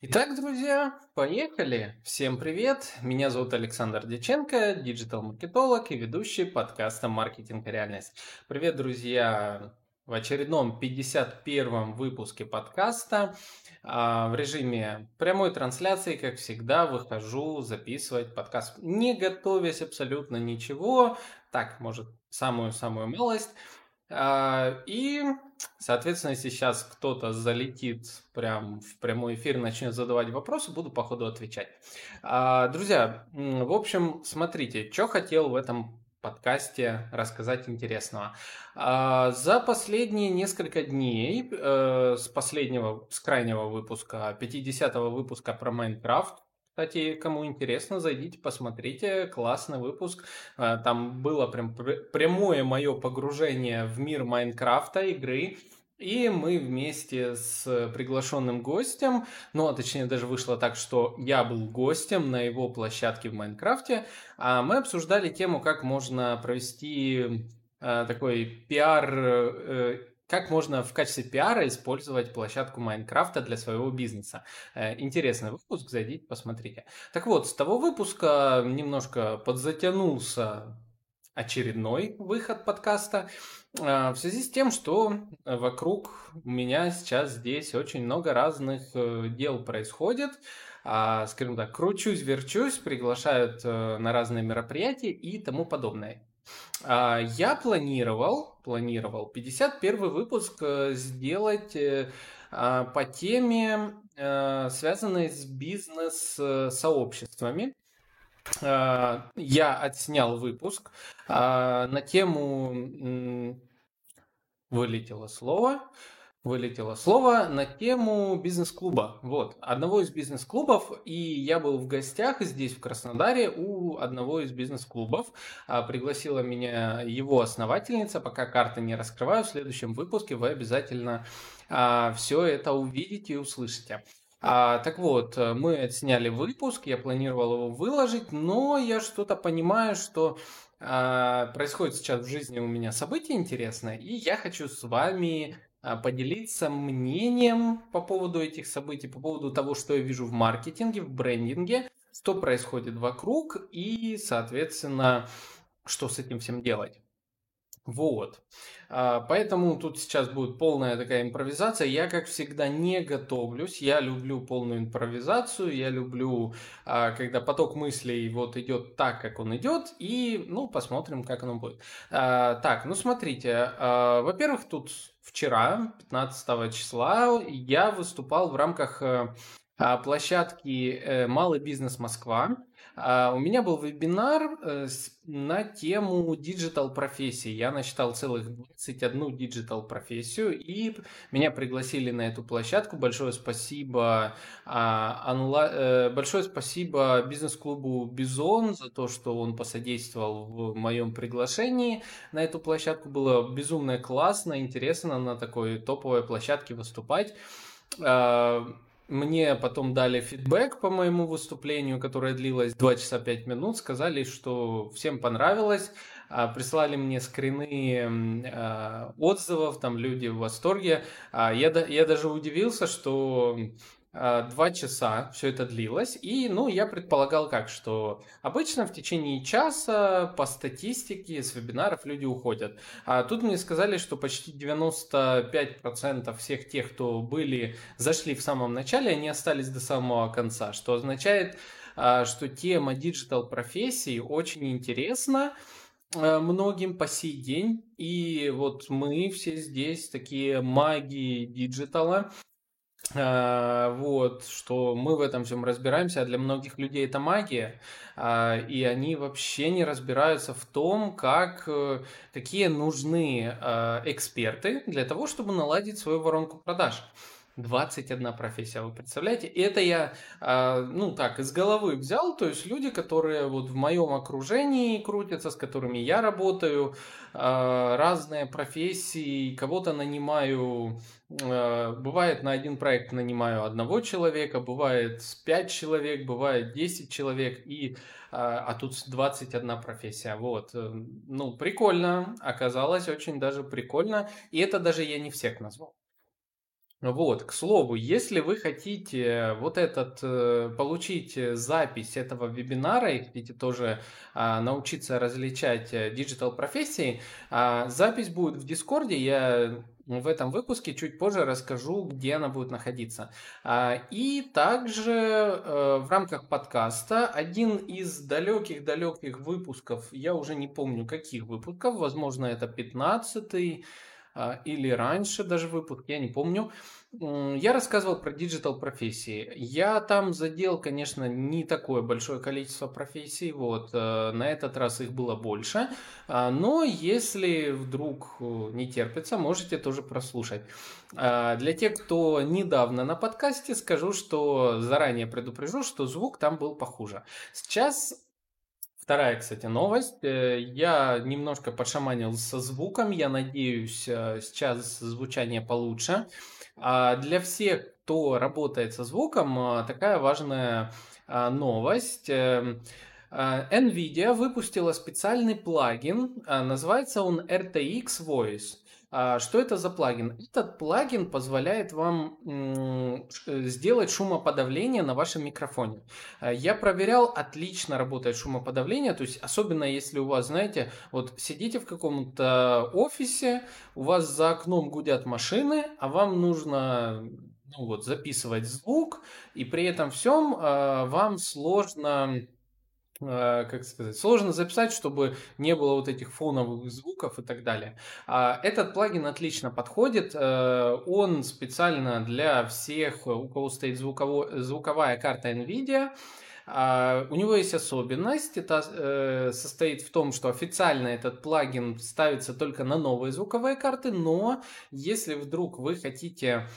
Итак, друзья, поехали! Всем привет! Меня зовут Александр Деченко, диджитал-маркетолог и ведущий подкаста «Маркетинг реальность». Привет, друзья! В очередном 51-м выпуске подкаста а, в режиме прямой трансляции, как всегда, выхожу записывать подкаст, не готовясь абсолютно ничего, так, может, самую-самую малость – а, и, соответственно, если сейчас кто-то залетит прям в прямой эфир начнет задавать вопросы, буду по ходу отвечать. А, друзья, в общем, смотрите, что хотел в этом подкасте рассказать интересного. А, за последние несколько дней, э, с последнего, с крайнего выпуска, 50-го выпуска про Майнкрафт, кстати, кому интересно, зайдите, посмотрите, классный выпуск. А, там было прям прямое мое погружение в мир Майнкрафта, игры. И мы вместе с приглашенным гостем, ну, а точнее даже вышло так, что я был гостем на его площадке в Майнкрафте, а мы обсуждали тему, как можно провести а, такой пиар э, как можно в качестве пиара использовать площадку Майнкрафта для своего бизнеса. Э, интересный выпуск, зайдите, посмотрите. Так вот, с того выпуска немножко подзатянулся очередной выход подкаста э, в связи с тем, что вокруг меня сейчас здесь очень много разных э, дел происходит. А, скажем так, кручусь, верчусь, приглашают на разные мероприятия и тому подобное. А, я планировал, планировал 51 выпуск э, сделать э, а, по теме, э, связанной с бизнес-сообществами. А, я отснял выпуск на тему вылетело слово вылетело слово на тему бизнес-клуба. Вот, одного из бизнес-клубов, и я был в гостях здесь, в Краснодаре, у одного из бизнес-клубов. А, пригласила меня его основательница, пока карты не раскрываю, в следующем выпуске вы обязательно а, все это увидите и услышите. А, так вот, мы отсняли выпуск, я планировал его выложить, но я что-то понимаю, что а, происходит сейчас в жизни у меня событие интересное, и я хочу с вами поделиться мнением по поводу этих событий, по поводу того, что я вижу в маркетинге, в брендинге, что происходит вокруг и, соответственно, что с этим всем делать. Вот. А, поэтому тут сейчас будет полная такая импровизация. Я, как всегда, не готовлюсь. Я люблю полную импровизацию. Я люблю, а, когда поток мыслей вот идет так, как он идет. И, ну, посмотрим, как оно будет. Так, ну, смотрите. Во-первых, тут вчера, 15 числа, я выступал в рамках э, а, площадки э, «Малый бизнес Москва». А, у меня был вебинар э, на тему digital профессии. Я насчитал целых 21 digital профессию, и меня пригласили на эту площадку. Большое спасибо, а, большое спасибо бизнес-клубу «Бизон» за то, что он посодействовал в моем приглашении на эту площадку. Было безумно классно, интересно на такой топовой площадке выступать. Мне потом дали фидбэк по моему выступлению, которое длилось 2 часа 5 минут. Сказали, что всем понравилось. А, прислали мне скрины а, отзывов, там люди в восторге. А, я, я даже удивился, что два часа все это длилось, и, ну, я предполагал как, что обычно в течение часа по статистике с вебинаров люди уходят. А тут мне сказали, что почти 95% всех тех, кто были, зашли в самом начале, они остались до самого конца, что означает, а, что тема диджитал профессии очень интересна, а, многим по сей день. И вот мы все здесь такие маги диджитала. А, вот, что мы в этом всем разбираемся, а для многих людей это магия, а, и они вообще не разбираются в том, как, э, какие нужны а, эксперты для того, чтобы наладить свою воронку продаж. 21 профессия, вы представляете? И это я, ну так, из головы взял, то есть люди, которые вот в моем окружении крутятся, с которыми я работаю, разные профессии, кого-то нанимаю Э, бывает на один проект нанимаю одного человека, бывает пять человек, бывает 10 человек, и, а, а тут 21 профессия. Вот. Э, ну, прикольно. Оказалось очень даже прикольно. И это даже я не всех назвал. Вот, к слову, если вы хотите вот этот, э, получить запись этого вебинара и хотите тоже а, научиться различать диджитал профессии, а, запись будет в Дискорде, я в этом выпуске чуть позже расскажу, где она будет находиться. А, и также э, в рамках подкаста один из далеких-далеких выпусков, я уже не помню каких выпусков, возможно это 15 а, или раньше даже выпуск, я не помню. Я рассказывал про диджитал профессии. Я там задел, конечно, не такое большое количество профессий, вот, э, на этот раз их было больше, а, но если вдруг э, не терпится, можете тоже прослушать. А, для тех, кто недавно на подкасте, скажу, что заранее предупрежу, что звук там был похуже. Сейчас Вторая, кстати, новость. Э, я немножко пошаманил со звуком. Я надеюсь, э, сейчас звучание получше. А для всех, кто работает со звуком, э, такая важная новость. NVIDIA выпустила специальный плагин, называется он RTX Voice. А, что это за плагин? Этот плагин позволяет вам э, сделать шумоподавление на вашем микрофоне. А, я проверял, отлично работает шумоподавление, то есть особенно если у вас, знаете, вот сидите в каком-то офисе, у вас за окном гудят машины, а вам нужно ну вот, записывать звук, и при этом всем а, вам сложно как сказать, сложно записать, чтобы не было вот этих фоновых звуков и так далее. А, этот плагин отлично подходит. Э, он специально для всех, у кого стоит звуково, звуковая карта NVIDIA. А, у него есть особенность, это э, состоит в том, что официально этот плагин ставится только на новые звуковые карты, но если вдруг вы хотите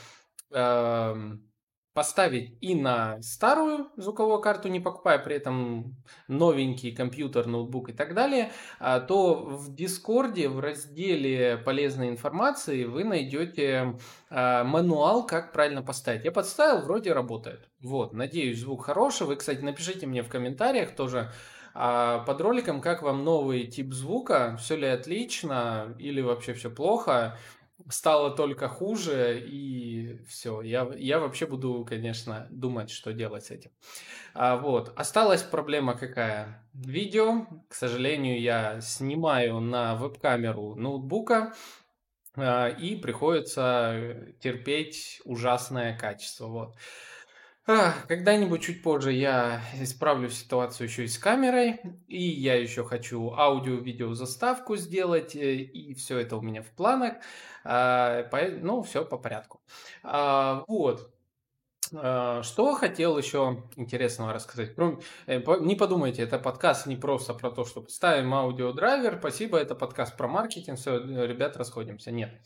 эм, поставить и на старую звуковую карту, не покупая при этом новенький компьютер, ноутбук и так далее, а, то в Дискорде в разделе полезной информации вы найдете а, мануал, как правильно поставить. Я подставил, вроде работает. Вот, надеюсь, звук хороший. Вы, кстати, напишите мне в комментариях тоже а под роликом, как вам новый тип звука, все ли отлично или вообще все плохо стало только хуже, и все. Я, я вообще буду, конечно, думать, что делать с этим. А, вот. Осталась проблема какая? Видео, к сожалению, я снимаю на веб-камеру ноутбука, а, и приходится терпеть ужасное качество. Вот. Когда-нибудь чуть позже я исправлю ситуацию еще и с камерой, и я еще хочу аудио-видео заставку сделать, э, и все это у меня в планах. А, ну, все по порядку. А, вот. А, что хотел еще интересного рассказать? Э, не подумайте, это подкаст не просто про то, что ставим аудиодрайвер, спасибо, это подкаст про маркетинг, все, ребят, расходимся. Нет.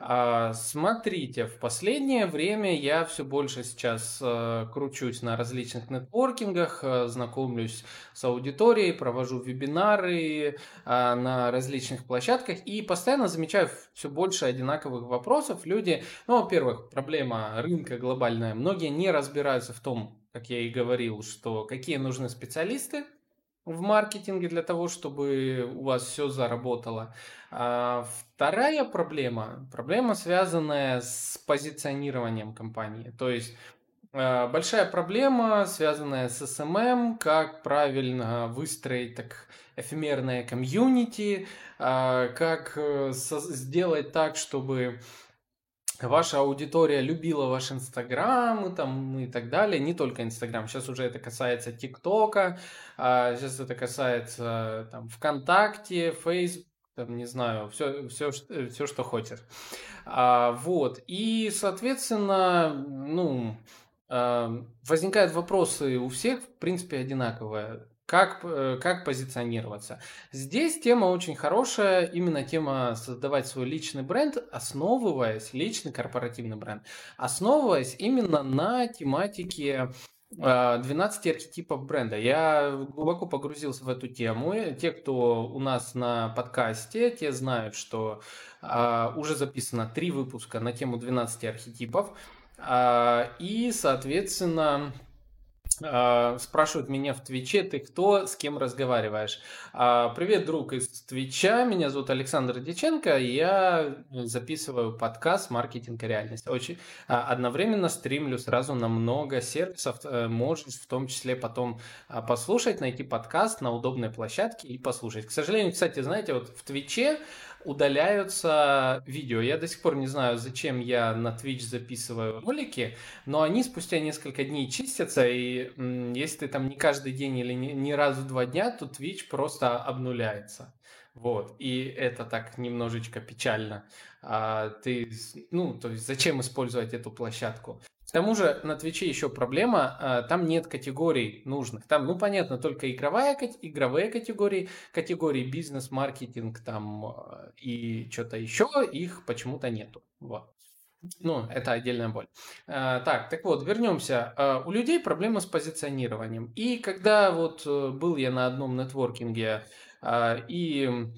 А, смотрите, в последнее время я все больше сейчас э, кручусь на различных нетворкингах, э, знакомлюсь с аудиторией, провожу вебинары а, на различных площадках и постоянно замечаю все больше одинаковых вопросов. Люди, ну, во-первых, проблема рынка глобальная. Многие не разбираются в том, как я и говорил, что какие нужны специалисты, в маркетинге для того, чтобы у вас все заработало. А вторая проблема, проблема связанная с позиционированием компании. То есть а, большая проблема, связанная с SMM, как правильно выстроить так эфемерное комьюнити, а, как э, сделать так, чтобы ваша аудитория любила ваш Инстаграм и, там, и так далее, не только Инстаграм, сейчас уже это касается ТикТока, сейчас это касается там, ВКонтакте, Фейсбук, там, не знаю, все, все, все что хочешь. А, вот, и, соответственно, ну, а, возникают вопросы у всех, в принципе, одинаковые как, э, как позиционироваться. Здесь тема очень хорошая, именно тема создавать свой личный бренд, основываясь, личный корпоративный бренд, основываясь именно на тематике 12 а, архетипов бренда. Я глубоко погрузился в эту тему. Те, кто у нас на подкасте, те знают, что а, уже записано три выпуска на тему 12 архетипов. А, и, соответственно, спрашивают меня в Твиче, ты кто, с кем разговариваешь? Uh, привет, друг из Твича, меня зовут Александр Диченко, я записываю подкаст «Маркетинг и реальность». Очень uh, одновременно стримлю сразу на много сервисов, э, можешь в том числе потом послушать, найти подкаст на удобной площадке и послушать. К сожалению, кстати, знаете, вот в Твиче удаляются видео. Я до сих пор не знаю, зачем я на Twitch записываю ролики, но они спустя несколько дней чистятся, и если ты там не каждый день или не, не раз в два дня, то Twitch просто обнуляется. Вот, и это так немножечко печально. А, ты, ну, то есть зачем использовать эту площадку? К тому же на Твиче еще проблема, а, там нет категорий нужных. Там, ну, понятно, только игровая, игровые категории, категории бизнес, маркетинг там а, и что-то еще, их почему-то нету. Вот. Ну, это отдельная боль. А, так, так вот, вернемся. У людей проблемы с позиционированием. И когда вот э, был я на одном нетворкинге, и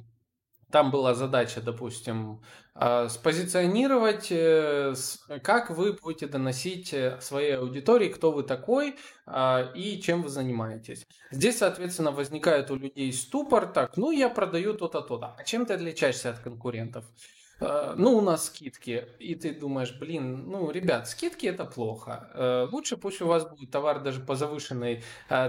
там была задача, допустим, а, спозиционировать, э, как вы будете доносить э, своей аудитории, кто вы такой а, и чем вы занимаетесь. Здесь, соответственно, возникает у людей ступор, так, ну, я продаю то-то, то-то. А чем ты отличаешься от конкурентов? А, ну, у нас скидки, и ты думаешь, блин, ну, ребят, скидки это плохо. Э, лучше пусть у вас будет товар даже по завышенной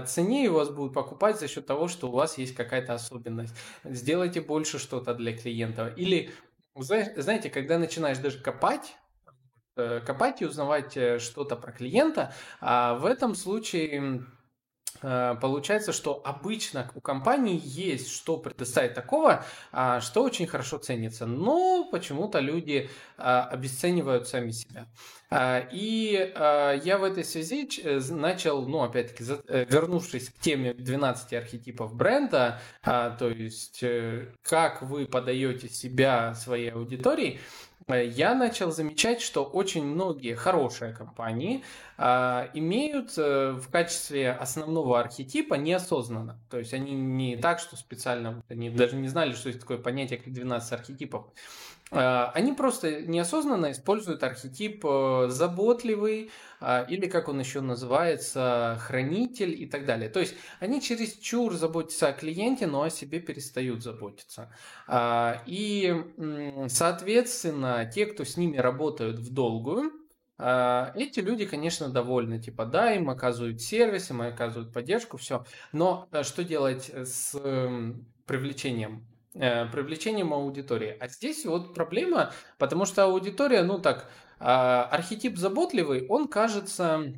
цене, и у вас будут покупать за счет того, что у вас есть какая-то особенность. Сделайте больше что-то для клиента. Или знаете, когда начинаешь даже копать, э, копать и узнавать э, что-то про клиента, а в этом случае э, получается, что обычно у компании есть что предоставить такого, а, что очень хорошо ценится, но почему-то люди а, обесценивают сами себя. А, и я в этой связи начал, ну, опять-таки, вернувшись к теме 12 архетипов бренда, то есть как вы подаете себя своей аудитории, я начал замечать, что очень многие хорошие компании а, имеют а, в качестве основного архетипа неосознанно. То есть они не так, что специально, они даже не знали, что есть такое понятие, как 12 архетипов. А, они просто неосознанно используют архетип э, заботливый, а, или как он еще называется, хранитель и так далее. То есть они через чур заботятся о клиенте, но о себе перестают заботиться. И, соответственно, те, кто с ними работают в долгую, эти люди, конечно, довольны, типа, да, им оказывают сервис, им оказывают поддержку, все. Но э, что делать с привлечением Э, привлечением аудитории. А здесь вот проблема, потому что аудитория, ну так, а, архетип заботливый, он кажется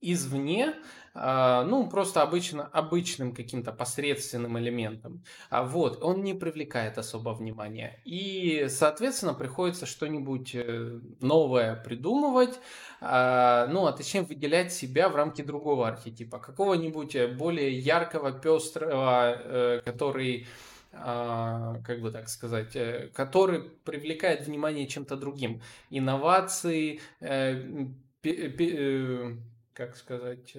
извне, а, ну, просто обычно, обычным каким-то посредственным элементом. А вот, он не привлекает особо внимания. И, соответственно, приходится что-нибудь э, новое придумывать, а, ну, а точнее выделять себя в рамки другого архетипа, какого-нибудь э, более яркого, пестрого, который как бы так сказать, э, который привлекает внимание чем-то другим. Инновации, э, э, как сказать,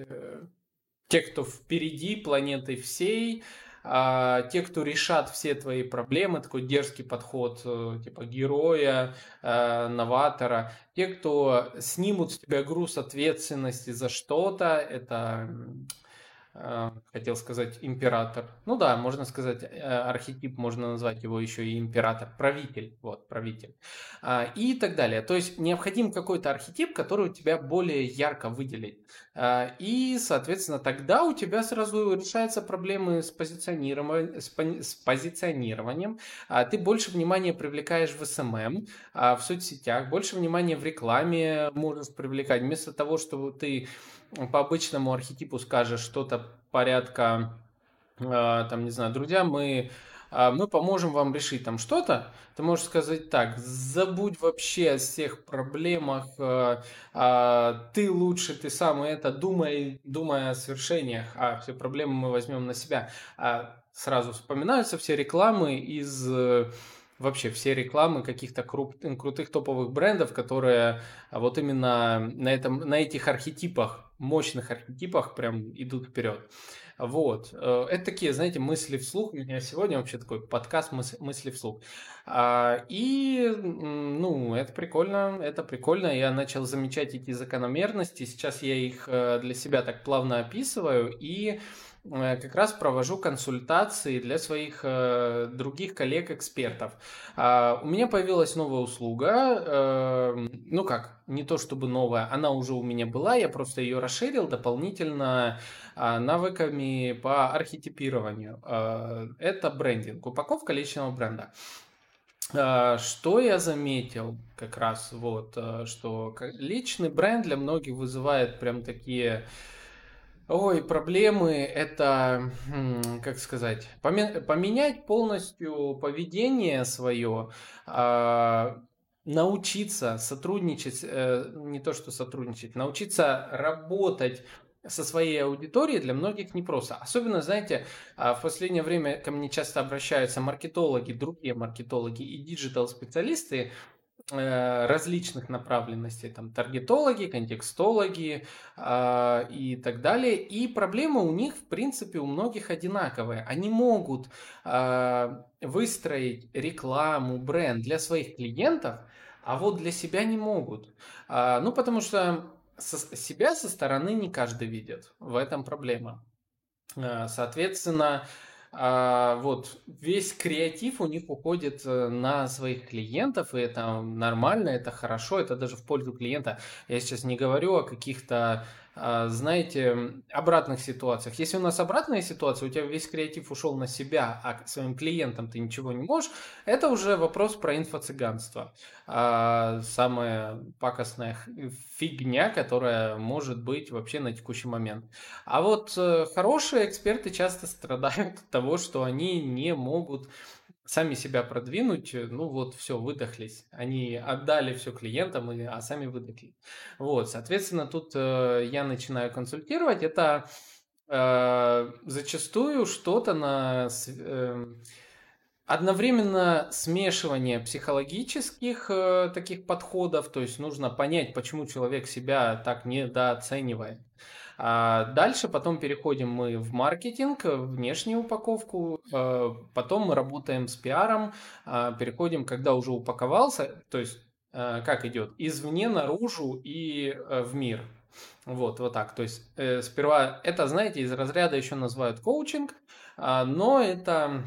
те, кто впереди планеты всей, а, те, кто решат все твои проблемы, такой дерзкий подход типа героя, новатора, те, кто снимут с тебя груз ответственности за что-то, это хотел сказать император. Ну да, можно сказать, э, архетип, можно назвать его еще и император, правитель, вот, правитель. А, и так далее. То есть необходим какой-то архетип, который у тебя более ярко выделит. А, и, соответственно, тогда у тебя сразу решаются проблемы с позиционированием, с позиционированием. А, ты больше внимания привлекаешь в SMM, в соцсетях, больше внимания в рекламе можешь привлекать. Вместо того, чтобы ты по обычному архетипу скажешь что-то порядка, там, не знаю, друзья, мы, мы поможем вам решить там что-то, ты можешь сказать так, забудь вообще о всех проблемах, э, э, ты лучше, ты сам это, думай, думай о свершениях, а все проблемы мы возьмем на себя. А сразу вспоминаются все рекламы из вообще все рекламы каких-то крутых топовых брендов, которые вот именно на, этом, на этих архетипах, мощных архетипах прям идут вперед. Вот. Э, это такие, знаете, мысли вслух. У меня сегодня вообще такой подкаст мысли вслух. А, и, ну, это прикольно, это прикольно. Я начал замечать эти закономерности. Сейчас я их э, для себя так плавно описываю. И Э, как раз провожу консультации для своих э, других коллег-экспертов. Э, у меня появилась новая услуга, э, ну как, не то чтобы новая, она уже у меня была, я просто ее расширил дополнительно навыками по архетипированию. Э, это брендинг, упаковка личного бренда. Э, что я заметил как раз вот, что личный бренд для многих вызывает прям такие Ой, проблемы это, как сказать, поменять полностью поведение свое, а, научиться сотрудничать, э, не то что сотрудничать, научиться работать со своей аудиторией для многих непросто. Особенно, знаете, а, в последнее время ко мне часто обращаются маркетологи, другие маркетологи и диджитал-специалисты, Э, различных направленностей, там таргетологи, контекстологи э, и так далее. И проблемы у них, в принципе, у многих одинаковые. Они могут э, выстроить рекламу, бренд для своих клиентов, а вот для себя не могут. Э, ну, потому что со, себя со стороны не каждый видит. В этом проблема. Э, соответственно, а, вот весь креатив у них уходит э, на своих клиентов, и это нормально, это хорошо, это даже в пользу клиента. Я сейчас не говорю о каких-то знаете, обратных ситуациях. Если у нас обратная ситуация, у тебя весь креатив ушел на себя, а своим клиентам ты ничего не можешь, это уже вопрос про инфо-цыганство. А, самая пакостная фигня, которая может быть вообще на текущий момент. А вот э, хорошие эксперты часто страдают от того, что они не могут сами себя продвинуть, э, ну вот все, выдохлись. Они отдали все клиентам, а сами выдохли. Вот, соответственно, тут э, я начинаю консультировать. Это э, зачастую что-то на э, одновременно смешивание психологических э, таких подходов, то есть нужно понять, почему человек себя так недооценивает. А дальше потом переходим мы в маркетинг, внешнюю упаковку, а, потом мы работаем с пиаром, а, переходим, когда уже упаковался, то есть а, как идет, извне наружу и в мир. Вот, вот так. То есть э, сперва это, знаете, из разряда еще называют коучинг, но это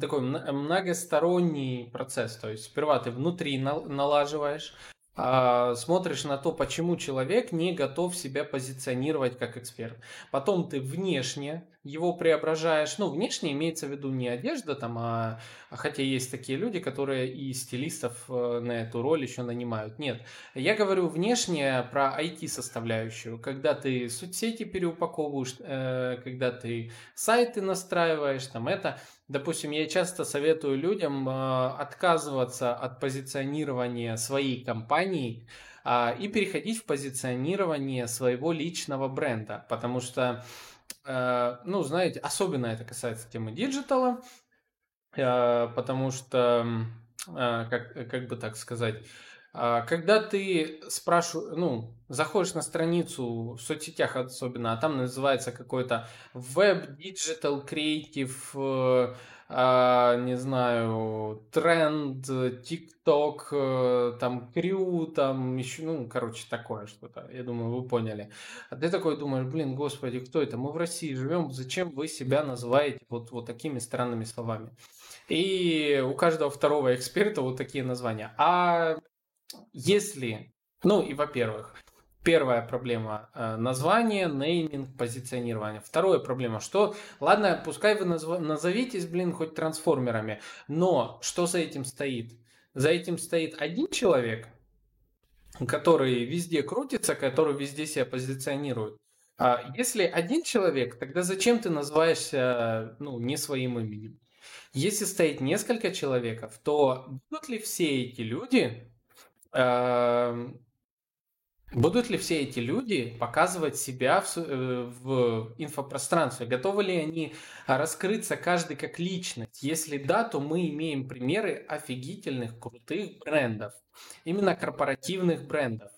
такой многосторонний процесс. То есть сперва ты внутри налаживаешь, смотришь на то, почему человек не готов себя позиционировать как эксперт. Потом ты внешне его преображаешь. Ну, внешне имеется в виду не одежда там, а, а хотя есть такие люди, которые и стилистов э, на эту роль еще нанимают. Нет, я говорю внешне про IT-составляющую, когда ты соцсети переупаковываешь, э, когда ты сайты настраиваешь, там это. Допустим, я часто советую людям э, отказываться от позиционирования своей компании, а, и переходить в позиционирование своего личного бренда, потому что Э, ну, знаете, особенно это касается темы диджитала, э, потому что, э, как, как бы так сказать, когда ты спрашиваешь, ну, заходишь на страницу в соцсетях особенно, а там называется какой-то Web Digital Creative а, не знаю, trend, TikTok, э, там, crew, там, еще, ну, короче, такое что-то. Я думаю, вы поняли. А ты такой думаешь, блин, господи, кто это? Мы в России живем, зачем вы себя называете вот, вот такими странными словами? И у каждого второго эксперта вот такие названия. А если, ну и во-первых, Первая проблема э, – название, нейминг, позиционирование. Вторая проблема – что, ладно, пускай вы назв... назовитесь, блин, хоть трансформерами, но что за этим стоит? За этим стоит один человек, который везде крутится, который везде себя позиционирует. А если один человек, тогда зачем ты называешься ну, не своим именем? Если стоит несколько человеков, то будут ли все эти люди Будут ли все эти люди показывать себя в, э, в инфопространстве? Готовы ли они раскрыться каждый как личность? Если да, то мы имеем примеры офигительных, крутых брендов. Именно корпоративных брендов.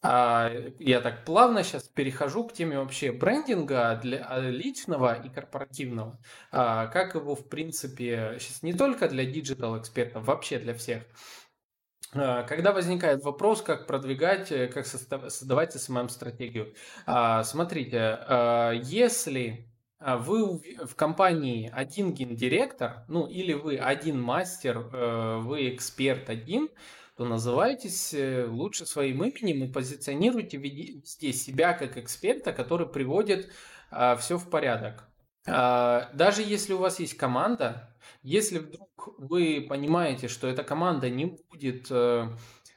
А, я так плавно сейчас перехожу к теме вообще брендинга для а, личного и корпоративного. А, как его, в принципе, сейчас не только для диджитал экспертов, вообще для всех. А, когда возникает вопрос, как продвигать, э, как создавать SMM-стратегию, а, смотрите, а, если вы в компании один гендиректор, ну или вы один мастер, э, вы эксперт один, то называйтесь э, лучше своим именем и позиционируйте везде себя как эксперта, который приводит все в порядок. Даже если у вас есть команда, если вдруг вы понимаете, что эта команда не будет, э,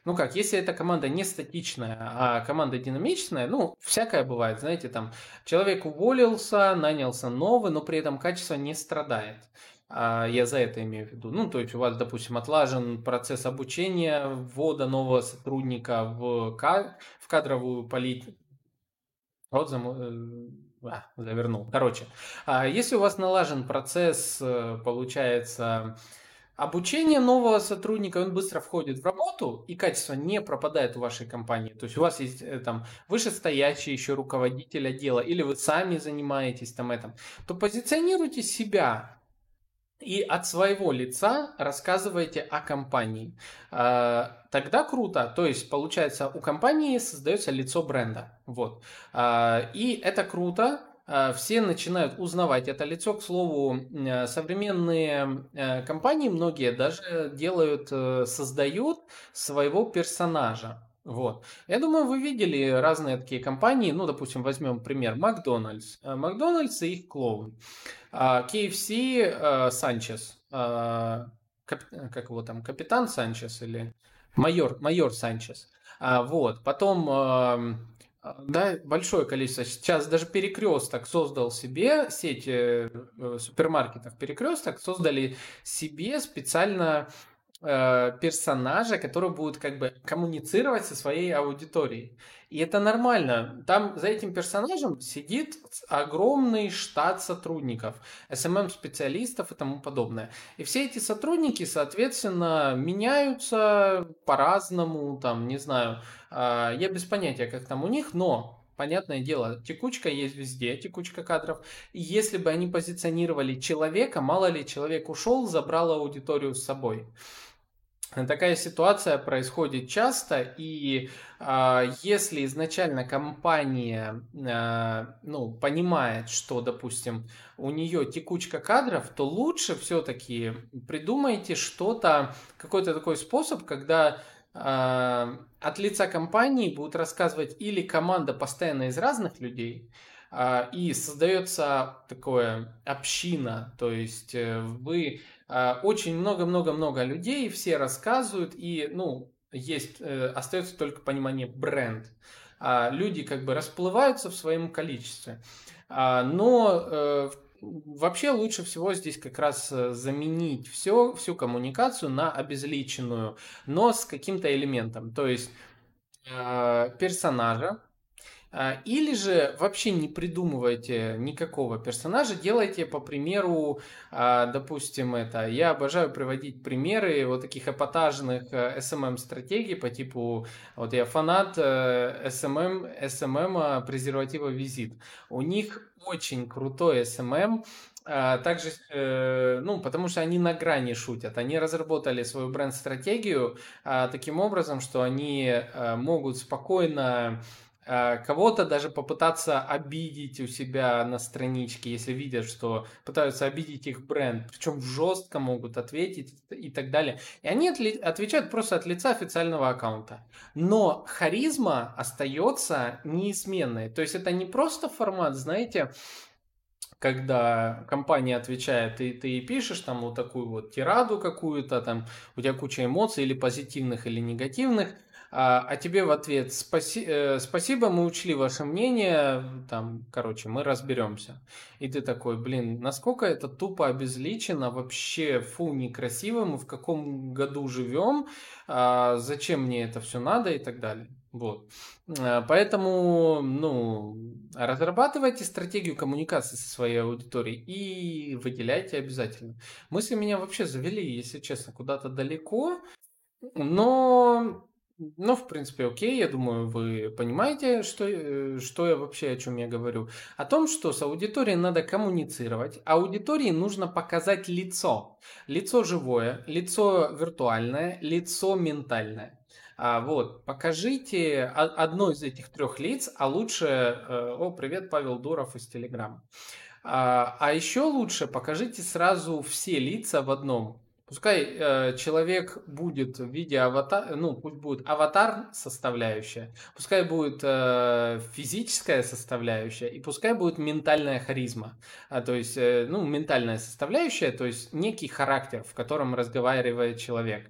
ну как, если эта команда не статичная, а команда динамичная, ну, всякое бывает, знаете, там, человек уволился, нанялся новый, но при этом качество не страдает. А я за это имею в виду. Ну, то есть у вас, допустим, отлажен процесс обучения, ввода нового сотрудника в, в кадровую политику. Вот зам... А, завернул. Короче, если у вас налажен процесс, э, получается, обучения нового сотрудника, он быстро входит в работу, и качество не пропадает у вашей компании. То есть у вас есть э, там вышестоящий еще руководитель отдела, или вы сами занимаетесь там этим, то позиционируйте себя и от своего лица рассказываете о компании. А, тогда круто. То есть, получается, у компании создается лицо бренда. Вот. А, и это круто. А, все начинают узнавать это лицо. К слову, современные э, компании, многие даже делают, э, создают своего персонажа. Вот. Я думаю, вы видели разные такие компании. Ну, допустим, возьмем пример Макдональдс. Э, Макдональдс и их клоун. KFC а, э, Санчес. А, как его там, капитан Санчес или майор, майор Санчес. А, вот. Потом да, большое количество. Сейчас даже перекресток создал себе, сеть э, супермаркетов перекресток создали себе специально э, персонажа, который будет как бы коммуницировать со своей аудиторией. И это нормально. Там за этим персонажем сидит огромный штат сотрудников, SMM-специалистов и тому подобное. И все эти сотрудники, соответственно, меняются по-разному, там, не знаю, э, я без понятия, как там у них, но Понятное дело, текучка есть везде, текучка кадров. И если бы они позиционировали человека, мало ли человек ушел, забрал аудиторию с собой. Такая ситуация происходит часто, и э, если изначально компания э, ну, понимает, что, допустим, у нее текучка кадров, то лучше все-таки придумайте что-то, какой-то такой способ, когда э, от лица компании будут рассказывать или команда постоянно из разных людей, и создается такое община, то есть э, вы а, очень много-много-много людей, все рассказывают, и, ну, есть, э, остается только понимание бренд. А, люди как бы расплываются в своем количестве. А, но э, вообще лучше всего здесь как раз заменить все, всю коммуникацию на обезличенную, но с каким-то элементом. То есть персонажа, а, или же вообще не придумывайте никакого персонажа, делайте по примеру, а, допустим, это. Я обожаю приводить примеры вот таких эпатажных SMM-стратегий э, по типу, вот я фанат SMM, SMM презерватива Визит. У них очень крутой SMM, а, также, э, ну, потому что они на грани шутят. Они разработали свою бренд-стратегию таким образом, что они э, могут спокойно а, кого-то даже попытаться обидеть у себя на страничке, если видят, что пытаются обидеть их бренд, причем жестко могут ответить и так далее. И они отвечают просто от лица официального аккаунта. Но харизма остается неизменной. То есть это не просто формат, знаете, когда компания отвечает, и ты пишешь там вот такую вот тираду какую-то, там у тебя куча эмоций или позитивных, или негативных, а, а тебе в ответ Спаси, э, спасибо, мы учли ваше мнение, там, короче, мы разберемся. И ты такой, блин, насколько это тупо обезличено, вообще, фу, некрасиво, мы в каком году живем, а, зачем мне это все надо и так далее. Вот. Э, поэтому, ну, разрабатывайте стратегию коммуникации со своей аудиторией и выделяйте обязательно. Мысли меня вообще завели, если честно, куда-то далеко, но ну, в принципе, окей, я думаю, вы понимаете, что, э, что я вообще, о чем я говорю. О том, что с аудиторией надо коммуницировать. Аудитории нужно показать лицо. Лицо живое, лицо виртуальное, лицо ментальное. А, вот, покажите одно из этих трех лиц, а лучше, э, о, привет, Павел Дуров из Телеграм. А, а еще лучше покажите сразу все лица в одном. Пускай э, человек будет в виде аватара, ну, пусть будет аватар составляющая, пускай будет э, физическая составляющая, и пускай будет ментальная харизма. А, то есть, э, ну, ментальная составляющая, то есть некий характер, в котором разговаривает человек.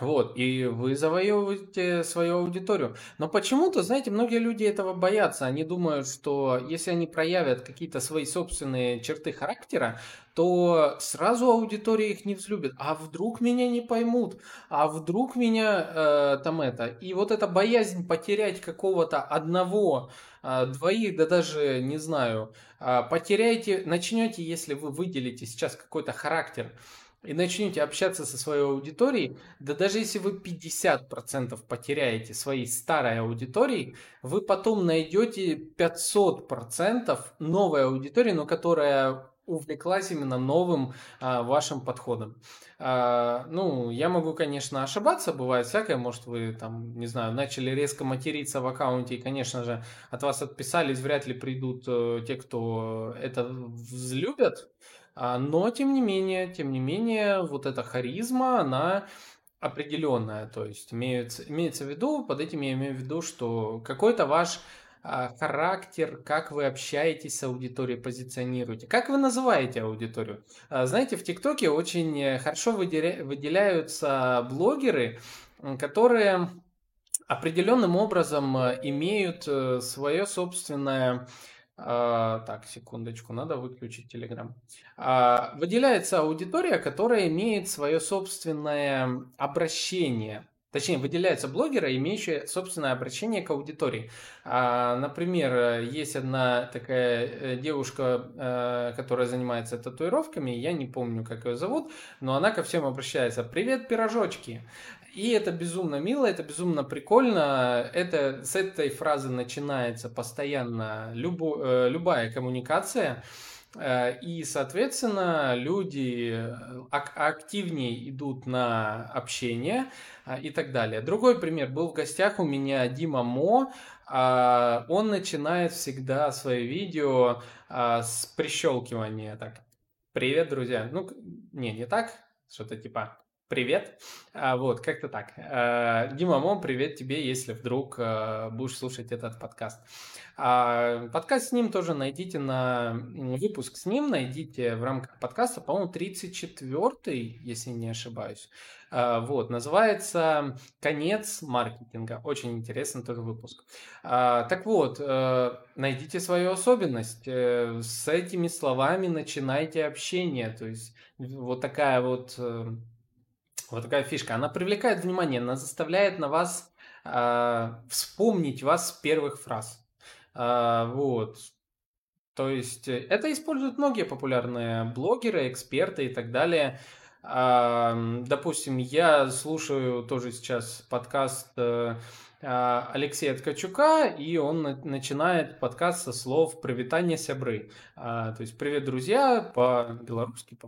Вот, и вы завоевываете свою аудиторию. Но почему-то, знаете, многие люди этого боятся. Они думают, что если они проявят какие-то свои собственные черты характера, то сразу аудитория их не взлюбит. А вдруг меня не поймут? А вдруг меня э, там это? И вот эта боязнь потерять какого-то одного, э, двоих, да даже не знаю, э, потеряете, начнете, если вы выделите сейчас какой-то характер, и начнете общаться со своей аудиторией, да даже если вы 50% потеряете своей старой аудитории, вы потом найдете 500% новой аудитории, но которая увлеклась именно новым а, вашим подходом. А, ну, я могу, конечно, ошибаться, бывает всякое, может, вы там, не знаю, начали резко материться в аккаунте, и, конечно же, от вас отписались, вряд ли придут э, те, кто это взлюбят, но, тем не менее, тем не менее, вот эта харизма, она определенная. То есть имеется, имеется в виду, под этим я имею в виду, что какой-то ваш а, характер, как вы общаетесь с аудиторией, позиционируете. Как вы называете аудиторию? А, знаете, в ТикТоке очень хорошо выделяются блогеры, которые определенным образом э, имеют э, свое собственное а, так, секундочку, надо выключить Telegram. А, выделяется аудитория, которая имеет свое собственное обращение. Точнее, выделяются блогеры, имеющие собственное обращение к аудитории. А, например, есть одна такая э, девушка, э, которая занимается татуировками, я не помню, как ее зовут, но она ко всем обращается. «Привет, пирожочки!» И это безумно мило, это безумно прикольно. Это, с этой фразы начинается постоянно любо, э, любая коммуникация. Э, и, соответственно, люди э, ак- активнее идут на общение и так далее. Другой пример. Был в гостях у меня Дима Мо. Он начинает всегда свои видео с прищелкивания. Так, привет, друзья. Ну, не, не так. Что-то типа Привет. А, вот, как-то так. А, Дима Мом, привет тебе, если вдруг а, будешь слушать этот подкаст. Подкаст с ним тоже найдите на... Выпуск с ним найдите в рамках подкаста, по-моему, 34-й, если не ошибаюсь. Вот, называется «Конец маркетинга». Очень интересный тоже выпуск. Так вот, найдите свою особенность. А, с этими словами начинайте общение. То есть вот такая вот вот такая фишка. Она привлекает внимание, она заставляет на вас э, вспомнить вас с первых фраз. Э, вот. То есть э, это используют многие популярные блогеры, эксперты и так далее. Э, допустим, я слушаю тоже сейчас подкаст э, Алексея Ткачука, и он начинает подкаст со слов «Привитание сябры». То есть «Привет, друзья» по-белорусски.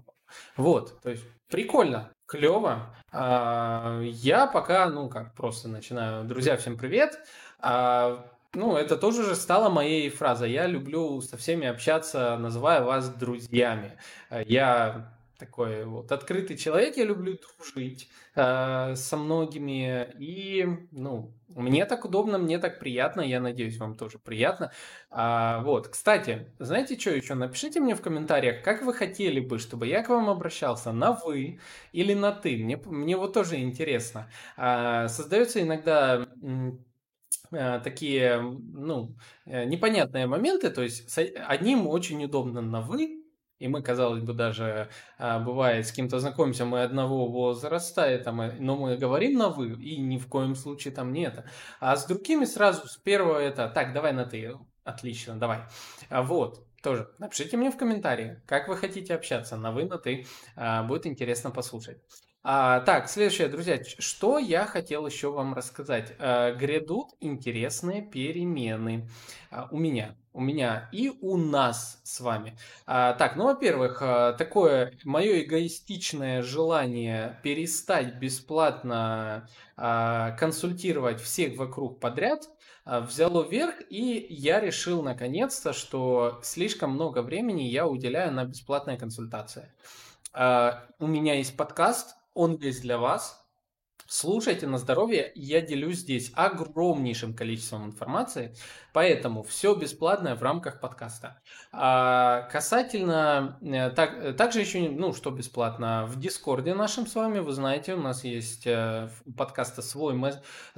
Вот, то есть прикольно клево. А, я пока, ну как, просто начинаю. Друзья, всем привет. А, ну, это тоже же стало моей фразой. Я люблю со всеми общаться, называя вас друзьями. Я такой вот открытый человек, я люблю дружить э, со многими, и, ну, мне так удобно, мне так приятно, я надеюсь, вам тоже приятно. А, вот, кстати, знаете что еще? Напишите мне в комментариях, как вы хотели бы, чтобы я к вам обращался на «вы» или на «ты». Мне, мне вот тоже интересно. А, создаются иногда а, такие, ну, э, непонятные моменты, то есть одним очень удобно на «вы», и мы, казалось бы, даже а, бывает с кем-то знакомимся, мы одного возраста, там, но мы говорим на «вы», и ни в коем случае там не это. А с другими сразу, с первого это «так, давай на «ты», отлично, давай». А, вот, тоже напишите мне в комментарии, как вы хотите общаться, на «вы», на «ты», а, будет интересно послушать. А, так, следующее, друзья, что я хотел еще вам рассказать. А, грядут интересные перемены а, у меня у меня и у нас с вами. А, так, ну, во-первых, а, такое мое эгоистичное желание перестать бесплатно а, консультировать всех вокруг подряд а, взяло вверх, и я решил наконец-то, что слишком много времени я уделяю на бесплатные консультации. А, у меня есть подкаст, он весь для вас, Слушайте на здоровье, я делюсь здесь огромнейшим количеством информации, поэтому все бесплатное в рамках подкаста. А касательно, э, так, также еще, ну, что бесплатно, в Дискорде нашем с вами, вы знаете, у нас есть э, у подкаста свой,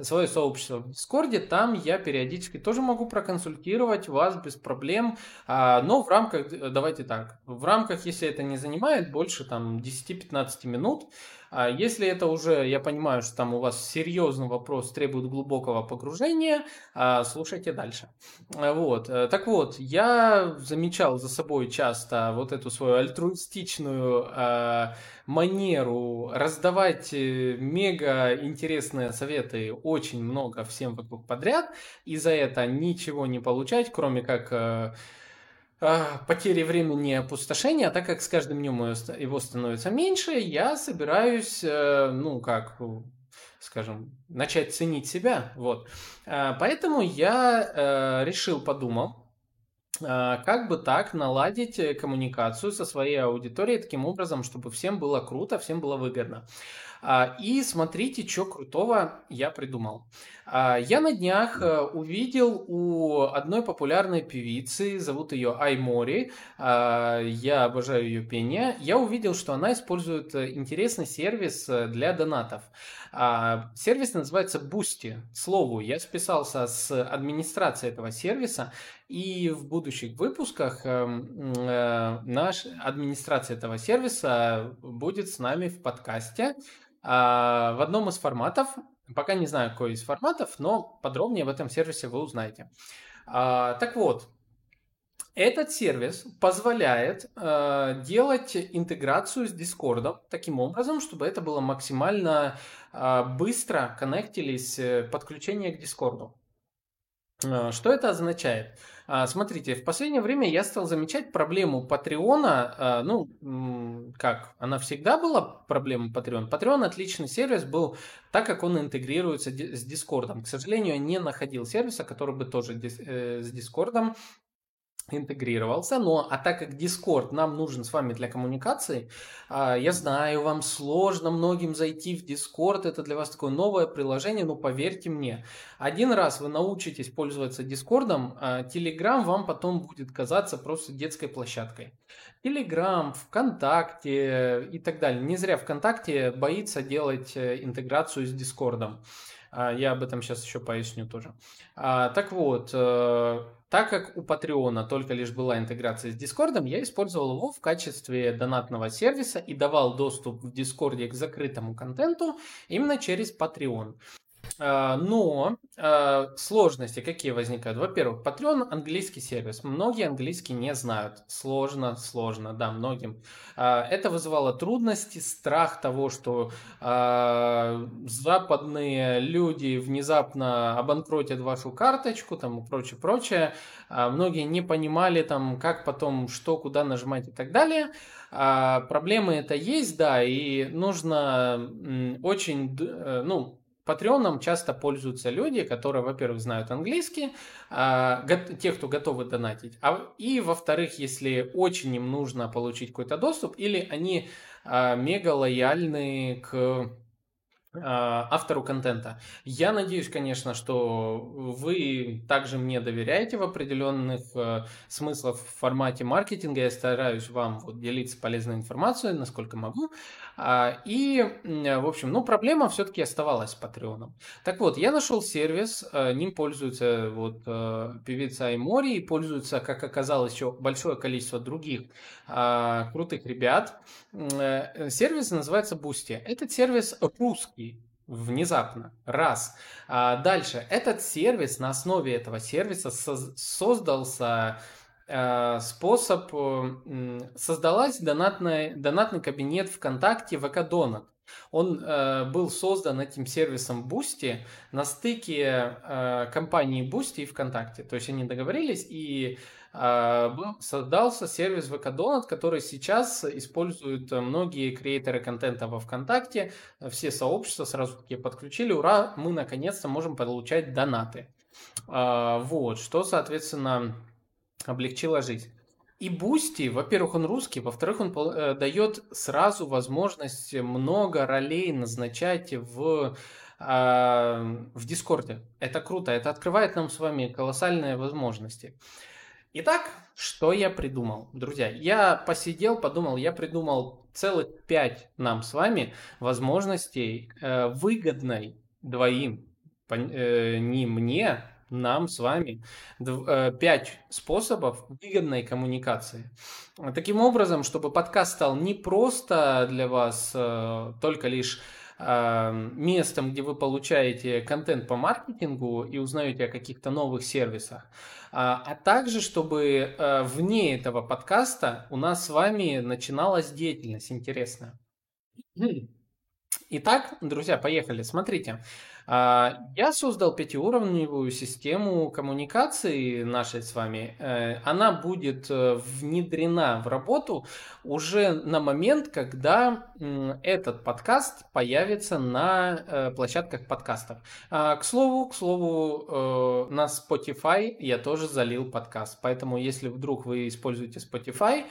свое сообщество в Дискорде, там я периодически тоже могу проконсультировать вас без проблем, а, но в рамках, давайте так, в рамках, если это не занимает больше там 10-15 минут, а если это уже, я понимаю, что там у вас серьезный вопрос требует глубокого погружения, а, слушайте дальше. Вот. Э, так вот, я замечал за собой часто вот эту свою альтруистичную а, манеру раздавать э, мега интересные советы очень много всем вокруг подряд, и за это ничего не получать, кроме как э, а, потери времени и опустошения, а так как с каждым днем его становится меньше, я собираюсь, э, ну, как, скажем, начать ценить себя. Вот. А, поэтому я э, решил, подумал, а, как бы так наладить э, коммуникацию со своей аудиторией таким образом, чтобы всем было круто, всем было выгодно. И смотрите, что крутого я придумал. А, я на днях э, увидел у одной популярной певицы, зовут ее Аймори, а, я обожаю ее пение, я увидел, что она использует э, интересный сервис э, для донатов. А, сервис называется Boosty. Слову, я списался с администрацией этого сервиса, и в будущих выпусках наш администрация этого сервиса будет с нами в подкасте в одном из форматов Пока не знаю, какой из форматов, но подробнее в этом сервисе вы узнаете. А, так вот, этот сервис позволяет э, делать интеграцию с Discord таким образом, чтобы это было максимально быстро коннектились э, подключение к Discord. Что это означает? А, смотрите, в последнее время я стал замечать проблему Патреона. А, ну, как, она всегда была проблема Patreon. Patreon отличный сервис был, так как он интегрируется с Дискордом. К сожалению, я не находил сервиса, который бы тоже э, с Дискордом интегрировался, но а так как Discord нам нужен с вами для коммуникации, а, я знаю, вам сложно многим зайти в Discord, это для вас такое новое приложение, но поверьте мне, один раз вы научитесь пользоваться Discord, а, Telegram вам потом будет казаться просто детской площадкой. Telegram, ВКонтакте и так далее. Не зря ВКонтакте боится делать э, интеграцию с Дискордом. А, я об этом сейчас еще поясню тоже. Так вот, э, так как у Patreon только лишь была интеграция с Discord, я использовал его в качестве донатного сервиса и давал доступ в Discord к закрытому контенту именно через Patreon. А, но а, сложности какие возникают? Во-первых, Patreon английский сервис. Многие английский не знают. Сложно, сложно, да, многим. А, это вызывало трудности, страх того, что западные люди внезапно обанкротят вашу карточку там и прочее, прочее. Многие не понимали там, как потом, что, куда нажимать и так далее. Проблемы это есть, да, и нужно очень, э, ну, Патреоном часто пользуются люди, которые, во-первых, знают английский, а, те, кто готовы донатить, а, и, во-вторых, если очень им нужно получить какой-то доступ, или они а, мега лояльны к а, автору контента. Я надеюсь, конечно, что вы также мне доверяете в определенных э, смыслах в формате маркетинга. Я стараюсь вам вот, делиться полезной информацией, насколько могу. А, и, в общем, ну, проблема все-таки оставалась с Патреоном. Так вот, я нашел сервис, э, ним пользуется вот э, певица Аймори, и пользуется, как оказалось, еще большое количество других а, крутых ребят. Э, сервис называется Boosty. Этот сервис русский внезапно. Раз. А дальше. Этот сервис, на основе этого сервиса создался способ, создалась донатная, донатный кабинет ВКонтакте ВК Донат. Он э, был создан этим сервисом Boosty на стыке э, компании Boosty и ВКонтакте. То есть они договорились и э, создался сервис ВК Donut, который сейчас используют многие креаторы контента во ВКонтакте. Все сообщества сразу таки подключили. Ура, мы наконец-то можем получать донаты. Э, вот, что, соответственно, облегчила жизнь. И Бусти, во-первых, он русский, во-вторых, он э, дает сразу возможность много ролей назначать в, э, в Дискорде. Это круто, это открывает нам с вами колоссальные возможности. Итак, что я придумал, друзья? Я посидел, подумал, я придумал целых пять нам с вами возможностей э, выгодной двоим, э, не мне, нам с вами э, пять способов выгодной коммуникации. Таким образом, чтобы подкаст стал не просто для вас э, только лишь э, местом, где вы получаете контент по маркетингу и узнаете о каких-то новых сервисах, а, а также, чтобы вне этого подкаста у нас с вами начиналась деятельность интересная. Итак, друзья, поехали. Смотрите, я создал пятиуровневую систему коммуникации нашей с вами. Э, она будет э, внедрена в работу уже на момент, когда этот подкаст появится на э, площадках подкастов. А, к слову, к слову, на Spotify я тоже залил подкаст. Поэтому, если вдруг вы используете Spotify,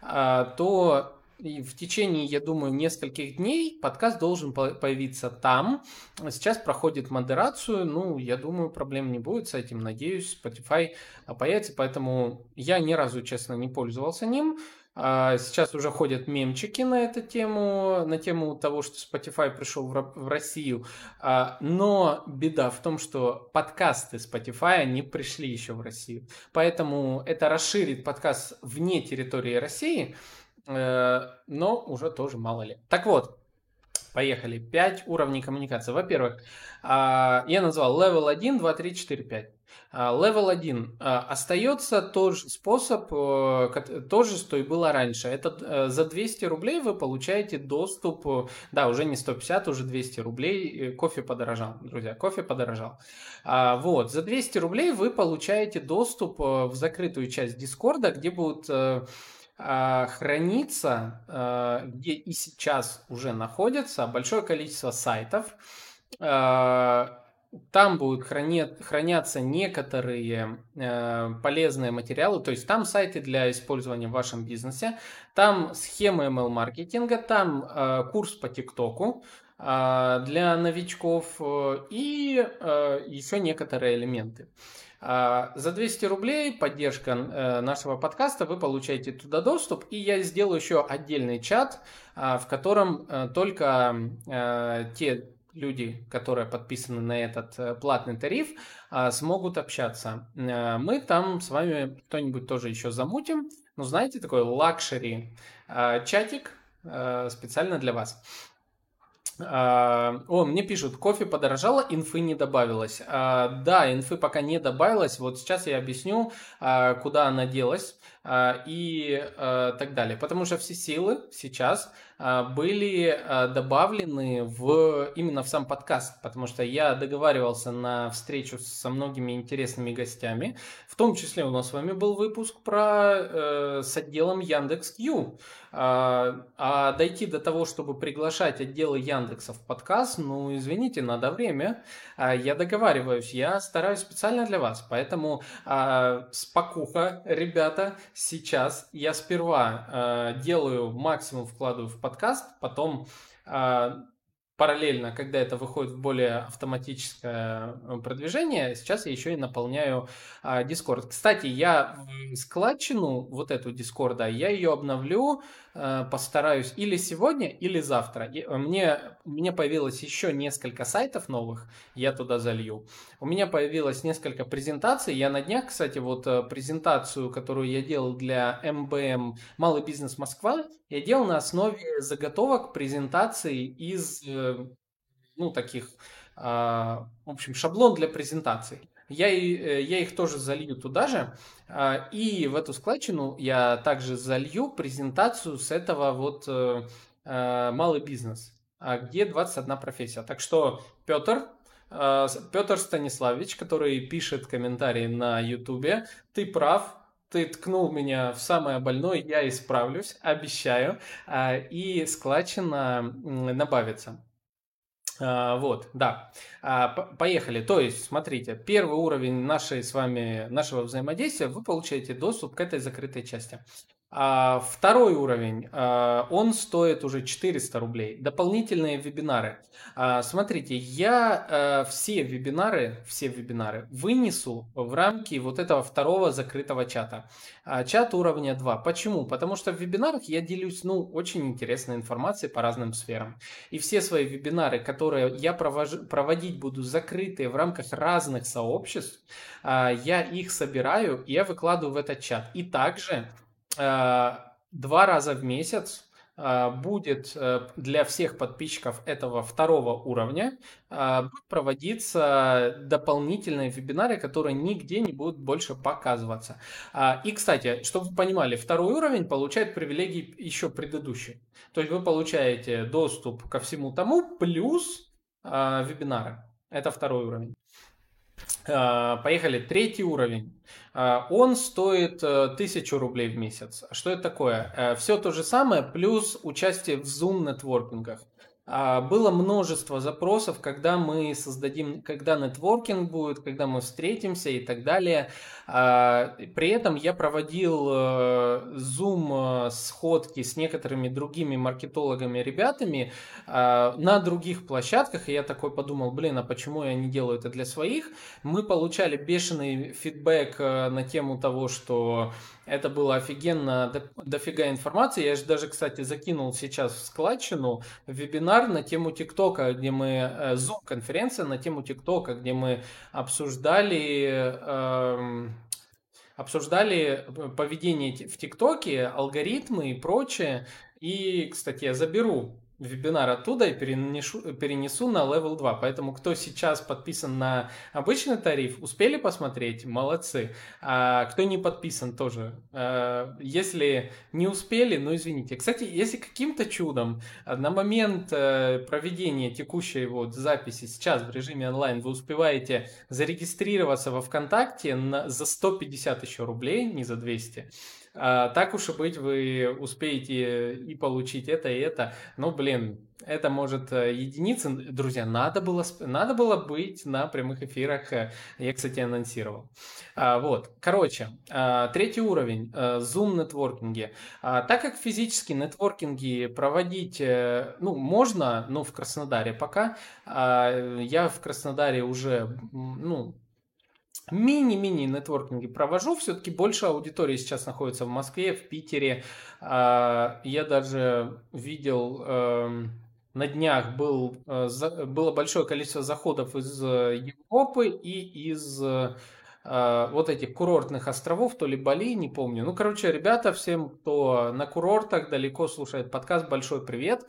а, то и в течение, я думаю, нескольких дней подкаст должен появиться там. Сейчас проходит модерацию, ну, я думаю, проблем не будет с этим. Надеюсь, Spotify появится, поэтому я ни разу, честно, не пользовался ним. А, сейчас уже ходят мемчики на эту тему, на тему того, что Spotify пришел в Россию. А, но беда в том, что подкасты Spotify не пришли еще в Россию. Поэтому это расширит подкаст вне территории России. Э, но уже тоже мало ли. Так вот, поехали. 5 уровней коммуникации. Во-первых, а, я назвал level 1, 2, 3, 4, 5. Level 1 остается тот же способ, э, тоже, что и было раньше. Это э, за 200 рублей вы получаете доступ, да, уже не 150, уже 200 рублей. Кофе подорожал, друзья, кофе подорожал. Вот, за 200 рублей вы получаете доступ в закрытую часть Дискорда, где будут а, хранится, а, где и сейчас уже находится большое количество сайтов. А, там будут хранят, храняться некоторые полезные материалы, то есть там сайты для использования в вашем бизнесе, там схемы email-маркетинга, там курс по ТикТоку, для новичков и еще некоторые элементы. А, за 200 рублей поддержка э, нашего подкаста вы получаете туда доступ, и я сделаю еще отдельный чат, а, в котором э, только э, те люди, которые подписаны на этот платный тариф, а, смогут общаться. Мы там с вами что-нибудь тоже еще замутим. Ну, знаете, такой luxury чатик специально для вас. А, о, мне пишут, кофе подорожало, инфы не добавилось. А, да, инфы пока не добавилось. Вот сейчас я объясню, а, куда она делась и так далее. Потому что все силы сейчас были добавлены в, именно в сам подкаст, потому что я договаривался на встречу со многими интересными гостями. В том числе у нас с вами был выпуск про э, с отделом Яндекс.Ю. А, а дойти до того, чтобы приглашать отделы Яндекса в подкаст, ну, извините, надо время. А, я договариваюсь, я стараюсь специально для вас. Поэтому а, спокуха, ребята, сейчас я сперва а, делаю максимум, вкладываю в подкаст, потом а, параллельно, когда это выходит в более автоматическое э, продвижение, сейчас я еще и наполняю а, Discord. Кстати, я складчину вот эту Discord, я ее обновлю, постараюсь или сегодня, или завтра. И э, мне, мне появилось еще несколько сайтов новых, я туда залью. У меня появилось несколько презентаций. Я на днях, кстати, вот презентацию, которую я делал для МБМ Малый бизнес Москва, я делал на основе заготовок презентаций из ну, таких, а, в общем, шаблон для презентаций. Я, э, я их тоже залью туда же. А, и в эту складчину я также залью презентацию с этого вот э, э, малый бизнес, а, где 21 профессия. Так что, Петр, Петр Станиславович, который пишет комментарии на Ютубе, ты прав, ты ткнул меня в самое больное, я исправлюсь, обещаю, и складчина набавится. А, вот, да. А, поехали. То есть, смотрите, первый уровень нашей с вами, нашего взаимодействия, вы получаете доступ к этой закрытой части. А второй уровень, а, он стоит уже 400 рублей. Дополнительные вебинары. А, смотрите, я все вебинары, все вебинары вынесу в рамки вот этого второго закрытого чата. Чат уровня 2. Почему? Потому что в вебинарах я делюсь, ну, очень интересной информацией по разным сферам. И все свои вебинары, которые я провожу, проводить буду закрытые в рамках разных сообществ, я их собираю, и я выкладываю в этот чат. И также два раза в месяц э, будет э, для всех подписчиков этого второго уровня проводиться дополнительные вебинары, которые нигде не будут больше показываться. И, кстати, чтобы вы понимали, второй уровень получает привилегии еще предыдущий. То есть вы получаете доступ ко всему тому плюс вебинары. Это второй уровень. Поехали. Третий уровень. А, он стоит 1000 э, рублей в месяц. Что это такое? Э, Все то же самое, плюс участие в Zoom нетворкингах. А, было множество запросов, когда мы создадим, когда нетворкинг будет, когда мы встретимся и так далее. А, при этом я проводил э, Zoom сходки с некоторыми другими маркетологами, ребятами на других площадках, и я такой подумал, блин, а почему я не делаю это для своих? Мы получали бешеный фидбэк на тему того, что это было офигенно, дофига информации. Я же даже, кстати, закинул сейчас в складчину вебинар на тему ТикТока, где мы, э, Zoom-конференция на тему ТикТока, где мы обсуждали... Э, обсуждали поведение в ТикТоке, алгоритмы и прочее. И, кстати, я заберу вебинар оттуда и перенесу, перенесу на Level 2. Поэтому, кто сейчас подписан на обычный тариф, успели посмотреть, молодцы. А кто не подписан, тоже. А, если не успели, ну извините. Кстати, если каким-то чудом на момент э, проведения текущей вот записи сейчас в режиме онлайн вы успеваете зарегистрироваться во ВКонтакте на, за 150 еще рублей, не за 200, а, так уж и быть, вы успеете и получить это, и это. Ну, блин, это может э, единицы. Друзья, надо было, надо было быть на прямых эфирах. Э, я, кстати, анонсировал. А, вот, короче, а, третий уровень. А, Zoom нетворкинги. А, так как физически нетворкинги проводить, ну, можно, но в Краснодаре пока. А, я в Краснодаре уже, ну, мини-мини нетворкинги провожу. Все-таки больше аудитории сейчас находится в Москве, в Питере. А, я даже видел эм, на днях был, э, было большое количество заходов из э, Европы и из э, вот этих курортных островов, то ли Бали, не помню. Ну, короче, ребята, всем, кто на курортах далеко слушает подкаст, большой привет.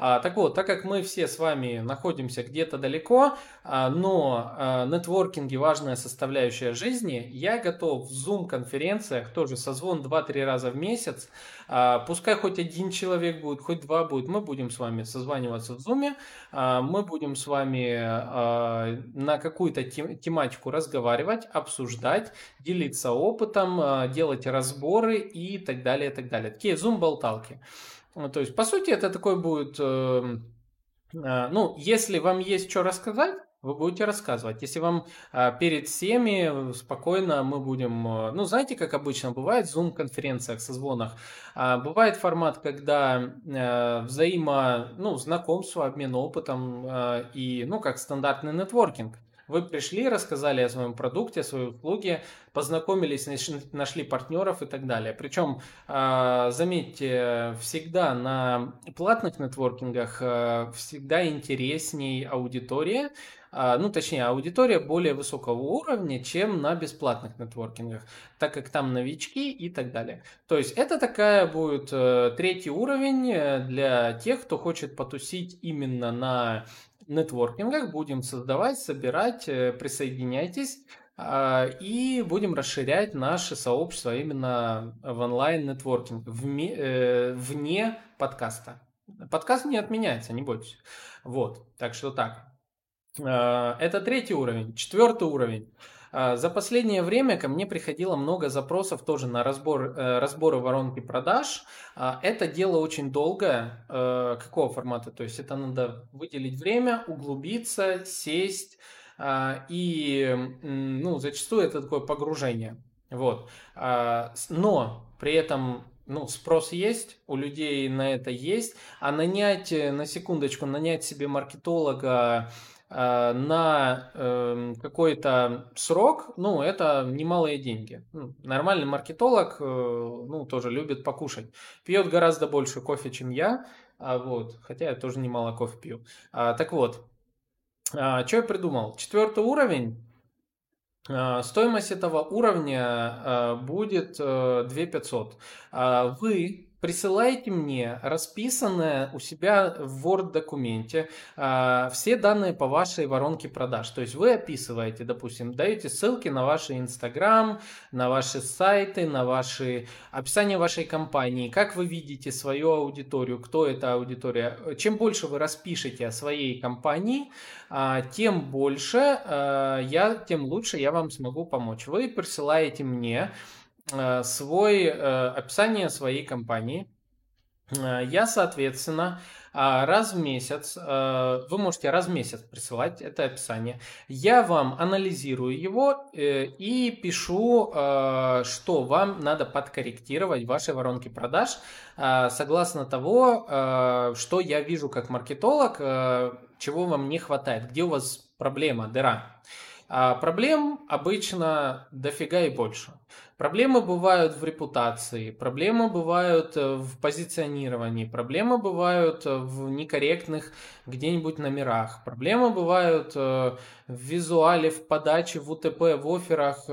А, так вот, так как мы все с вами находимся где-то далеко, но а, нетворкинги важная составляющая жизни, я готов в Zoom-конференциях, тоже созвон 2-3 раза в месяц, а, пускай хоть один человек будет, хоть два будет, мы будем с вами созваниваться в Zoom, а, мы будем с вами а, на какую-то тематику разговаривать, обсуждать, делиться опытом, а, делать разборы и так далее, и так далее. Такие Zoom-болталки. Ну, то есть, по сути, это такой будет... Э, э, ну, если вам есть что рассказать, вы будете рассказывать. Если вам а, перед всеми спокойно мы будем, а, ну, знаете, как обычно бывает в Zoom-конференциях, созвонах, а, бывает формат, когда а, взаимо, ну, знакомство, обмен опытом а, и, ну, как стандартный нетворкинг. Вы пришли, рассказали о своем продукте, о своей услуге, познакомились, нашли партнеров и так далее. Причем, а, заметьте, всегда на платных нетворкингах всегда интересней аудитория, ну, точнее, аудитория более высокого уровня, чем на бесплатных нетворкингах, так как там новички и так далее. То есть это такая будет э, третий уровень э, для тех, кто хочет потусить именно на нетворкингах будем создавать, собирать, э, присоединяйтесь а, и будем расширять наше сообщество именно в онлайн-нетворкинг, вне подкаста. Подкаст не отменяется, не бойтесь. Вот, так что так. А, это третий уровень. Четвертый уровень. А, за последнее время ко мне приходило много запросов тоже на разбор, э, разборы воронки продаж. Это дело очень долгое. Э, какого формата? То есть это надо выделить время, углубиться, сесть. И ну, зачастую это такое погружение. Вот. Но при этом ну, спрос есть, у людей на это есть, а нанять, э, на секундочку, нанять себе маркетолога, Э, на эм, какой-то срок, ну, это немалые деньги. Ну, нормальный маркетолог, э, ну, тоже любит покушать. Пьет гораздо больше кофе, чем я, а вот, хотя я тоже немало кофе пью. А, так вот, а, что я придумал? Четвертый уровень. А, стоимость этого уровня будет 2500. Вы присылайте мне расписанное у себя в Word-документе э, все данные по вашей воронке продаж. То есть вы описываете, допустим, даете ссылки на ваши Instagram, на ваши сайты, на ваши описание вашей компании, как вы видите свою аудиторию, кто эта аудитория. Чем больше вы распишете о своей компании, э, тем больше э, я, тем лучше я вам смогу помочь. Вы присылаете мне Э, свой э, описание своей компании. Э, я, соответственно, раз в месяц, вы можете раз в месяц присылать это описание. Я вам анализирую его и пишу, что вам надо подкорректировать в вашей воронке продаж, согласно того, что я вижу как маркетолог, чего вам не хватает, где у вас проблема, дыра. А проблем обычно дофига и больше. Проблемы бывают в репутации, проблемы бывают э, в позиционировании, проблемы бывают э, в некорректных где-нибудь номерах, проблемы бывают э, в визуале, в подаче, в УТП, в офферах,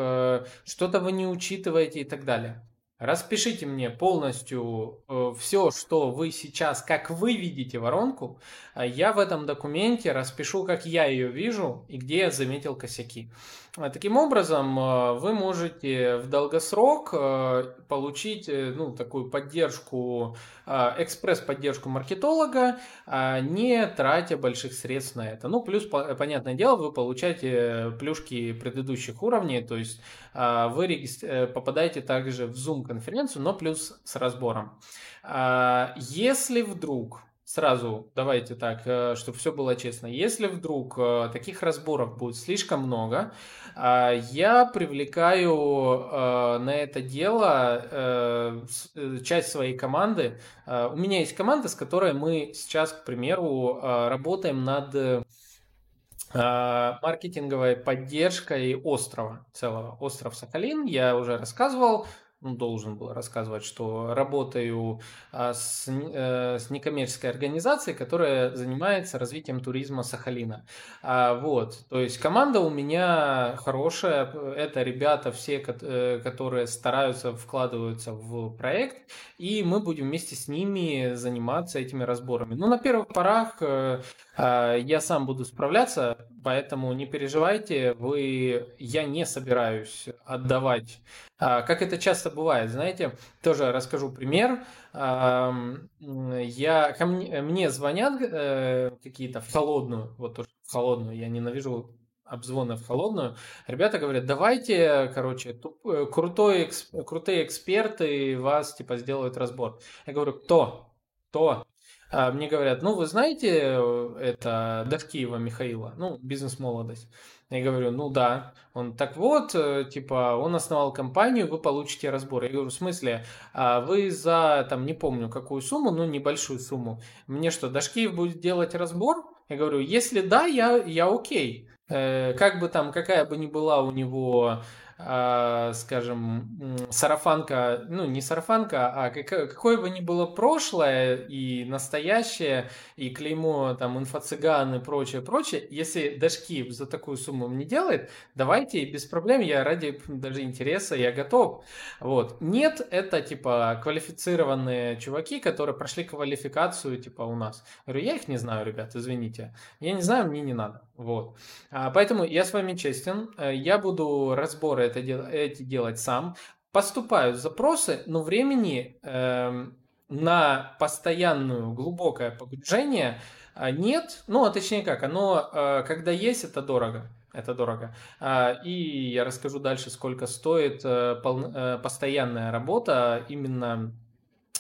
что-то вы не учитываете и так далее. Распишите мне полностью э, все, что вы сейчас, как вы видите воронку. А я в этом документе распишу, как я ее вижу и где я заметил косяки. А таким образом, э, вы можете в долгосрок э, получить ну, такую поддержку, экспресс-поддержку маркетолога, не тратя больших средств на это. Ну, плюс, понятное дело, вы получаете плюшки предыдущих уровней, то есть вы попадаете также в Zoom конференцию, но плюс с разбором. А, если вдруг сразу давайте так, э, чтобы все было честно. Если вдруг э, таких разборов будет слишком много, а, я привлекаю э, на это дело часть своей команды. У меня есть команда, с которой мы сейчас, к примеру, работаем над маркетинговой поддержкой острова целого. Остров Сахалин, я уже рассказывал, ну, должен был рассказывать, что работаю а, с, э, с некоммерческой организацией, которая занимается развитием туризма Сахалина. А, вот, то есть команда у меня хорошая, это ребята все, э, которые стараются, вкладываются в проект, и мы будем вместе с ними заниматься этими разборами. Ну, на первых порах э, я сам буду справляться, поэтому не переживайте, вы, я не собираюсь отдавать. А, как это часто бывает, знаете, тоже расскажу пример. Я, ко мне, мне звонят э, какие-то в холодную, вот тоже в холодную, я ненавижу обзвоны в холодную, ребята говорят, давайте, короче, туп, э, крутой, крутые эксперты вас, типа, сделают разбор. Я говорю, кто? Кто? А мне говорят, ну, вы знаете, э, это Давкиева Михаила, ну, бизнес-молодость. Я говорю, ну да. Он, так вот, э, типа, он основал компанию, вы получите разбор. Я говорю, в смысле, а вы за, там, не помню, какую сумму, ну, небольшую сумму. Мне что, Дашкиев будет делать разбор? Я говорю, если да, я, я окей. Э, как бы там, какая бы ни была у него скажем, сарафанка, ну не сарафанка, а какое бы ни было прошлое и настоящее, и клеймо там инфо-цыган и прочее, прочее, если Дашки за такую сумму не делает, давайте без проблем, я ради даже интереса, я готов. Вот. Нет, это типа квалифицированные чуваки, которые прошли квалификацию типа у нас. Я говорю, я их не знаю, ребят, извините. Я не знаю, мне не надо. Вот. А, поэтому я с вами честен, э, я буду разборы это эти делать сам. Поступают запросы, но времени э, на постоянную глубокое погружение э, нет. Ну, а точнее как, оно, э, когда есть, это дорого. Это дорого. А, и я расскажу дальше, сколько стоит э, постоянная работа именно а,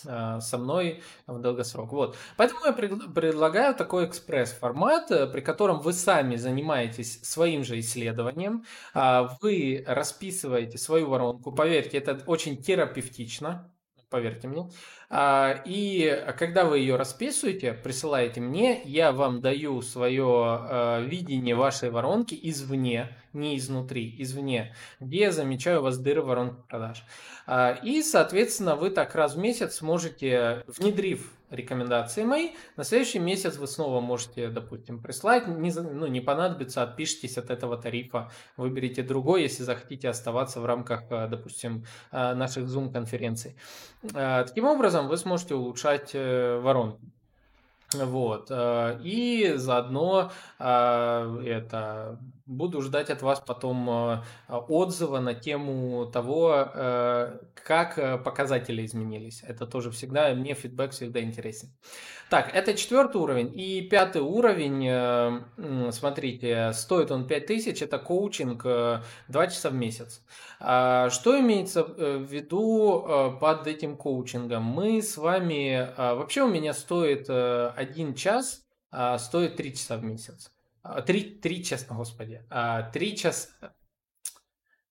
со мной в долгосрок. Вот. Поэтому я предлагаю такой экспресс-формат, э, при котором вы сами занимаетесь своим же исследованием, а, вы расписываете свою воронку. Поверьте, это очень терапевтично, поверьте мне. А, и когда вы ее расписываете, присылаете мне, я вам даю свое видение вашей воронки извне, не изнутри, извне, где я замечаю у вас дыры воронки продаж. А, и, соответственно, вы так раз в месяц можете, внедрив рекомендации мои, на следующий месяц вы снова можете, допустим, прислать, не, ну, не понадобится, отпишитесь от этого тарифа, выберите другой, если захотите оставаться в рамках, а, допустим, а, наших Zoom-конференций. Таким образом, вы сможете улучшать э, воронку. Вот. Э, и заодно э, это буду ждать от вас потом э, отзыва на тему того, как показатели изменились. Это тоже всегда, мне фидбэк всегда интересен. Так, это четвертый уровень. И пятый уровень, смотрите, стоит он 5000, это коучинг 2 часа в месяц. А, что имеется в виду под этим коучингом? Мы с вами, вообще у меня стоит один час а, стоит 3 часа в месяц. 3, а, 3 часа, господи, 3 а, часа,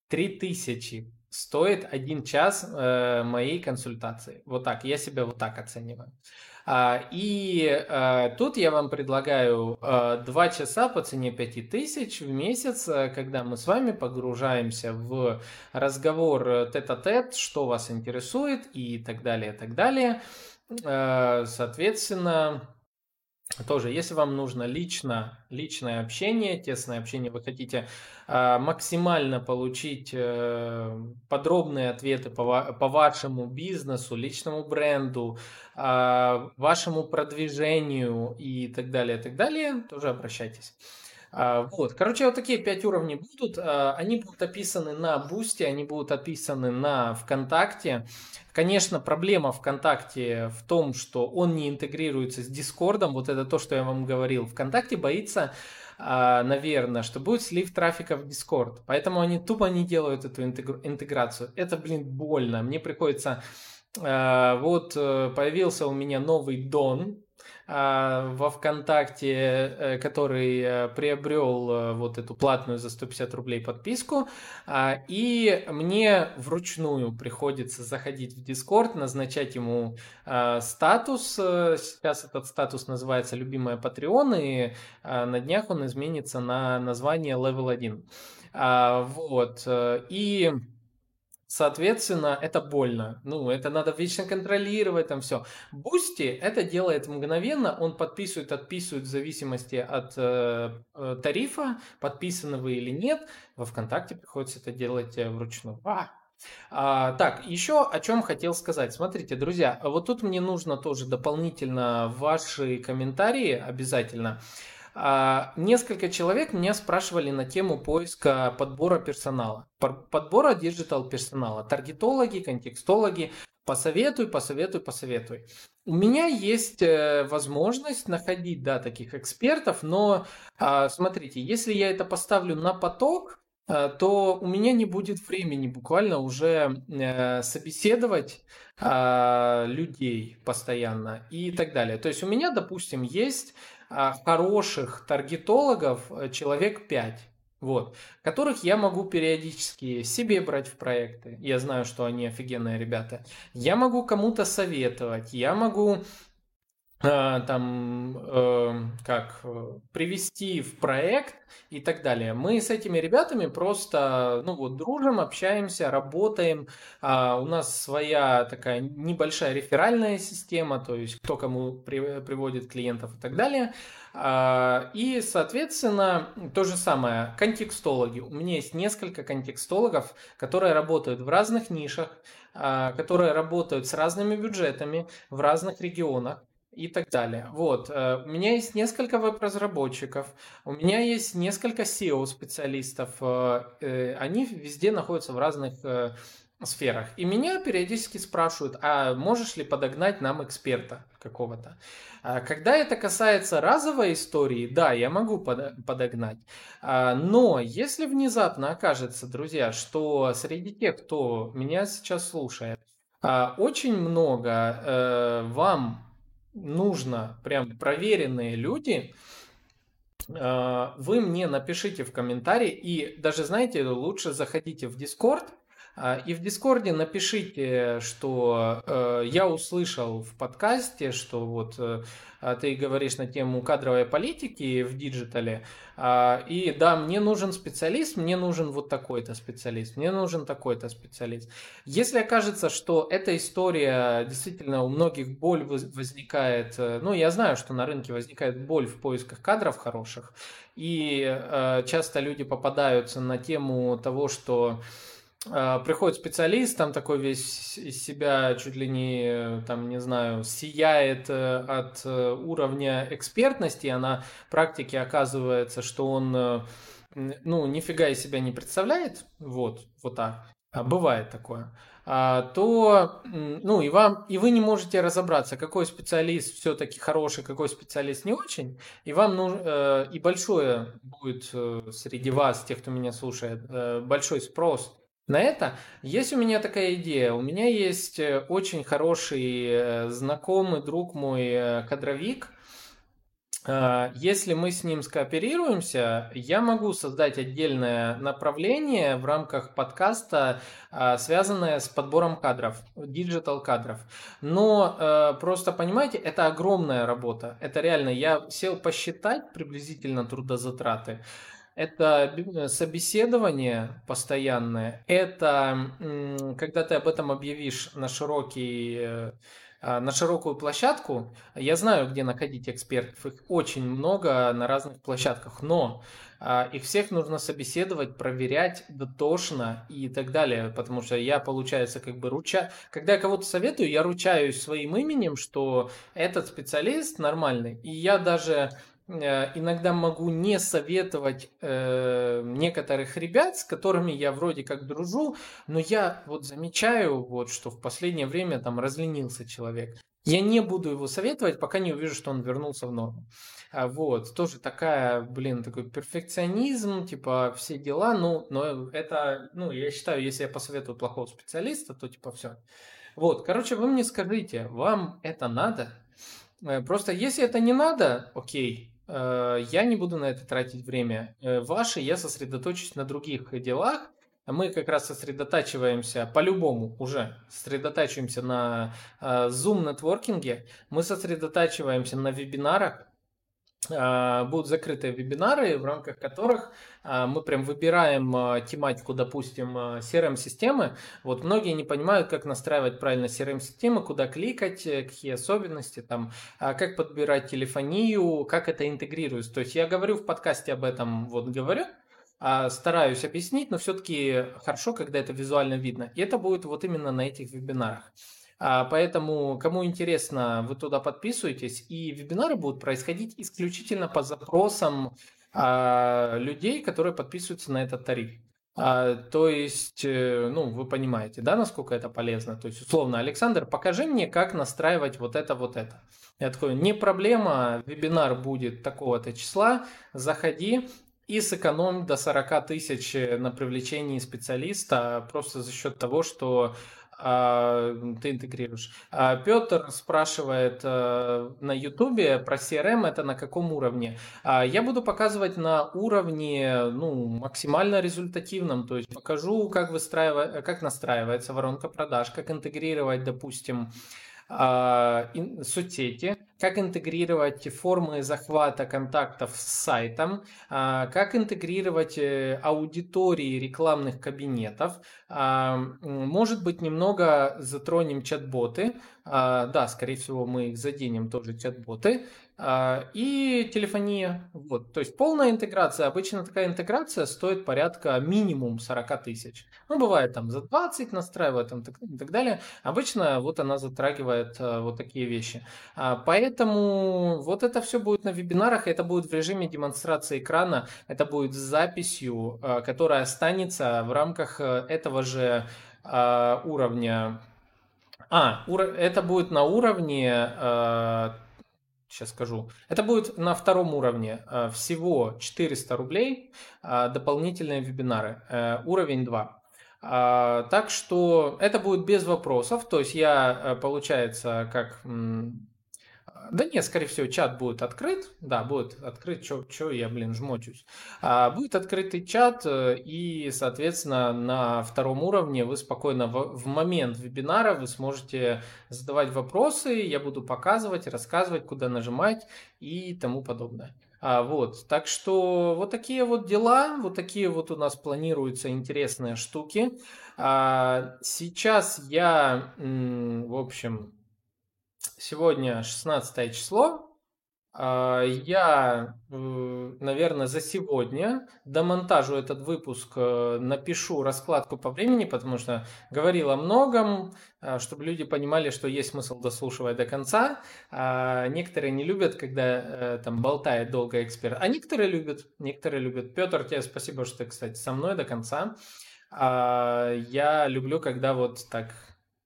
3 тысячи стоит один час э, моей консультации. Вот так, я себя вот так оцениваю. И э, тут я вам предлагаю э, 2 часа по цене 5000 в месяц, когда мы с вами погружаемся в разговор тет-а-тет, что вас интересует и так далее, и так далее. Соответственно, тоже, если вам нужно лично, личное общение, тесное общение, вы хотите э, максимально получить э, подробные ответы по, по вашему бизнесу, личному бренду, э, вашему продвижению и так далее, так далее, тоже обращайтесь. А, вот, короче, вот такие пять уровней будут. А, они будут описаны на Бусте, они будут описаны на ВКонтакте. Конечно, проблема ВКонтакте в том, что он не интегрируется с Дискордом. Вот это то, что я вам говорил. ВКонтакте боится, а, наверное, что будет слив трафика в Дискорд. Поэтому они тупо не делают эту интеграцию. Это, блин, больно. Мне приходится... Вот э, появился у меня новый Дон, во ВКонтакте, э, который э, приобрел э, вот эту платную за 150 рублей подписку, а, и мне вручную приходится заходить в Дискорд, назначать ему а, статус. Сейчас этот статус называется «Любимая Patreon», и на днях он изменится на название Level 1. Вот. И Соответственно, это больно. Ну, это надо вечно контролировать, там все. Бусти это делает мгновенно, он подписывает, отписывает в зависимости от э, э, тарифа, подписаны вы или нет. Во ВКонтакте приходится это делать э, вручную. А, а, так, еще о чем хотел сказать. Смотрите, друзья, вот тут мне нужно тоже дополнительно ваши комментарии обязательно. Несколько человек меня спрашивали на тему поиска подбора персонала. Подбора диджитал персонала. Таргетологи, контекстологи. Посоветуй, посоветуй, посоветуй. У меня есть э, возможность находить, да, таких экспертов, но а, смотрите, если я это поставлю на поток, э, то у меня не будет времени буквально уже э, собеседовать э, людей постоянно и так далее. То есть у меня, допустим, есть хороших таргетологов э, человек 5 вот, которых я могу периодически себе брать в проекты. Я знаю, что они офигенные ребята. Я могу кому-то советовать, я могу там э, как привести в проект и так далее. Мы с этими ребятами просто, ну вот, дружим, общаемся, работаем. А у нас своя такая небольшая реферальная система, то есть кто кому при, приводит клиентов и так далее. А, и, соответственно, то же самое, контекстологи. У меня есть несколько контекстологов, которые работают в разных нишах, а, которые работают с разными бюджетами в разных регионах и так далее. Вот, э, у меня есть несколько веб-разработчиков, у меня есть несколько SEO-специалистов, э, э, они везде находятся в разных сферах. И меня периодически спрашивают, а можешь ли подогнать нам эксперта какого-то? А когда это касается разовой истории, да, я могу подогнать. А, но если внезапно окажется, друзья, что среди тех, кто меня сейчас слушает, а, очень много вам нужно прям проверенные люди, вы мне напишите в комментарии и даже, знаете, лучше заходите в Discord, а, и в Discord е напишите, что э, я услышал в подкасте, что вот э, а, ты говоришь на тему кадровой политики в digital е. Э, и да, мне нужен специалист, мне нужен вот такой-то специалист, мне нужен такой-то специалист. Если окажется, что эта история действительно у многих боль возникает, э, ну я знаю, что на рынке возникает боль в поисках кадров хороших, и э, часто люди попадаются на тему того, что а, приходит специалист, там такой весь из себя чуть ли не, там, не знаю, сияет э, от э, уровня экспертности, а на практике оказывается, что он, э, ну, нифига из себя не представляет, вот, вот так, а бывает такое, а, то, ну, и вам, и вы не можете разобраться, какой специалист все-таки хороший, какой специалист не очень, и вам нужно, и большое будет среди вас, тех, кто меня слушает, большой спрос на это есть у меня такая идея. У меня есть э, очень хороший э, знакомый друг мой э, кадровик. А, если мы с ним скооперируемся, я могу создать отдельное направление в рамках подкаста, а, связанное с подбором кадров, digital кадров. Но просто понимаете, это огромная работа. Это реально, я сел посчитать приблизительно трудозатраты это э, собеседование постоянное, это когда ты об этом объявишь на широкий э, а, на широкую площадку. Я знаю, где находить экспертов. Их очень много на разных площадках, но а, их всех нужно собеседовать, проверять дотошно и так далее, потому что я, получается, как бы руча... Когда я кого-то советую, я ручаюсь своим именем, что этот специалист нормальный. И я даже иногда могу не советовать э, некоторых ребят, с которыми я вроде как дружу, но я вот замечаю, вот, что в последнее время там разленился человек. Я не буду его советовать, пока не увижу, что он вернулся в норму. А вот, тоже такая, блин, такой перфекционизм, типа, все дела, ну, но это, ну, я считаю, если я посоветую плохого специалиста, то, типа, все. Вот, короче, вы мне скажите, вам это надо? Э, просто если это не надо, окей, Э, я не буду на это тратить время. Э, ваши я сосредоточусь на других делах. Мы как раз сосредотачиваемся по-любому уже, сосредотачиваемся на э, Zoom нетворкинге, мы сосредотачиваемся на вебинарах, а, будут закрытые вебинары, в рамках которых а, мы прям выбираем а, тематику, допустим, CRM-системы. Вот многие не понимают, как настраивать правильно CRM-системы, куда кликать, э, какие особенности, там, как подбирать телефонию, как это интегрируется. То есть я говорю в подкасте об этом, вот говорю, стараюсь объяснить, но все-таки хорошо, когда это визуально видно. И это будет вот именно на этих вебинарах. А, поэтому, кому интересно, вы туда подписывайтесь, и вебинары будут происходить исключительно по запросам а, людей, которые подписываются на этот тариф. А, то есть, э, ну, вы понимаете, да, насколько это полезно? То есть, условно, Александр, покажи мне, как настраивать вот это, вот это. Я такой, не проблема, вебинар будет такого-то числа, заходи, и сэкономить до 40 тысяч на привлечении специалиста просто за счет того, что ты интегрируешь. А, Петр спрашивает э, на Ютубе про CRM, это на каком уровне? А, я буду показывать на уровне ну, максимально результативном, то есть покажу, как, выстраивать, как настраивается воронка продаж, как интегрировать, допустим, соцсети, как интегрировать формы захвата контактов с сайтом, а, как интегрировать э, аудитории рекламных кабинетов. А, может быть, немного затронем чат-боты. А, да, скорее всего, мы их заденем тоже чат-боты. А, и телефония. Вот. То есть полная интеграция. Обычно такая интеграция стоит порядка минимум 40 тысяч. Ну, бывает там за 20 настраивают там, и так далее. Обычно вот она затрагивает а, вот такие вещи. А, поэтому вот это все будет на вебинарах. Это будет в режиме демонстрации экрана. Это будет с записью, которая останется в рамках этого же уровня а, это будет на уровне сейчас скажу. Это будет на втором уровне. Э, всего 400 рублей, э, дополнительные вебинары. Э, уровень 2. Так что это будет без вопросов. То есть я, получается, как да нет, скорее всего, чат будет открыт. Да, будет открыт. Что я, блин, жмотюсь. А, будет открытый чат, э, и, соответственно, на втором уровне вы спокойно в, в момент вебинара вы сможете задавать вопросы. Я буду показывать, рассказывать, куда нажимать и тому подобное. А, вот, так что вот такие вот дела, вот такие вот у нас планируются интересные штуки. А, сейчас я, в общем, Сегодня 16 число. А, я, наверное, за сегодня домонтажу этот выпуск, э, напишу раскладку по времени, потому что говорил о многом, а, чтобы люди понимали, что есть смысл дослушивать до конца. А, некоторые не любят, когда э, там болтает долго эксперт, а некоторые любят, некоторые любят. Петр, тебе спасибо, что ты, кстати, со мной до конца. Я люблю, когда вот так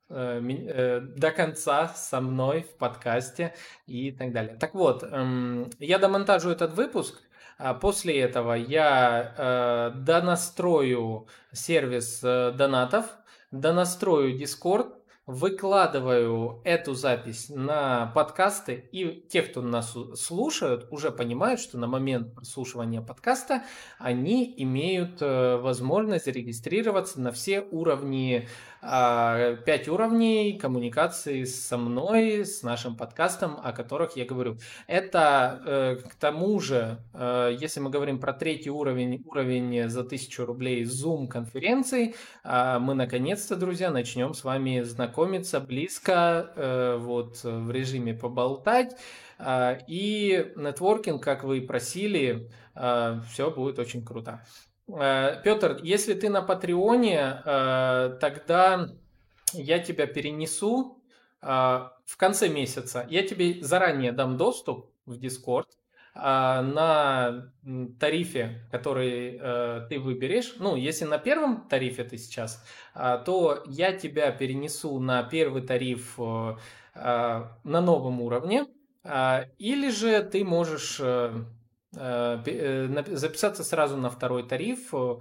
до конца со мной в подкасте и так далее. Так вот, эм, я домонтажу этот выпуск, а после этого я э, донастрою сервис донатов, донастрою Discord, выкладываю эту запись на подкасты, и те, кто нас слушают, уже понимают, что на момент прослушивания подкаста они имеют возможность зарегистрироваться на все уровни пять уровней коммуникации со мной, с нашим подкастом, о которых я говорю. Это э, к тому же, э, если мы говорим про третий уровень, уровень за тысячу рублей Zoom конференций, а, мы наконец-то, друзья, начнем с вами знакомиться близко, э, вот в режиме поболтать. А, и нетворкинг, как вы просили, все будет очень круто. Э, Петр, если ты на Патреоне, э, тогда я тебя перенесу э, в конце месяца. Я тебе заранее дам доступ в Discord на тарифе, который ты выберешь. Ну, если на первом тарифе ты сейчас, то я тебя перенесу на первый тариф на новом уровне. Или же ты можешь записаться сразу на второй тариф. А,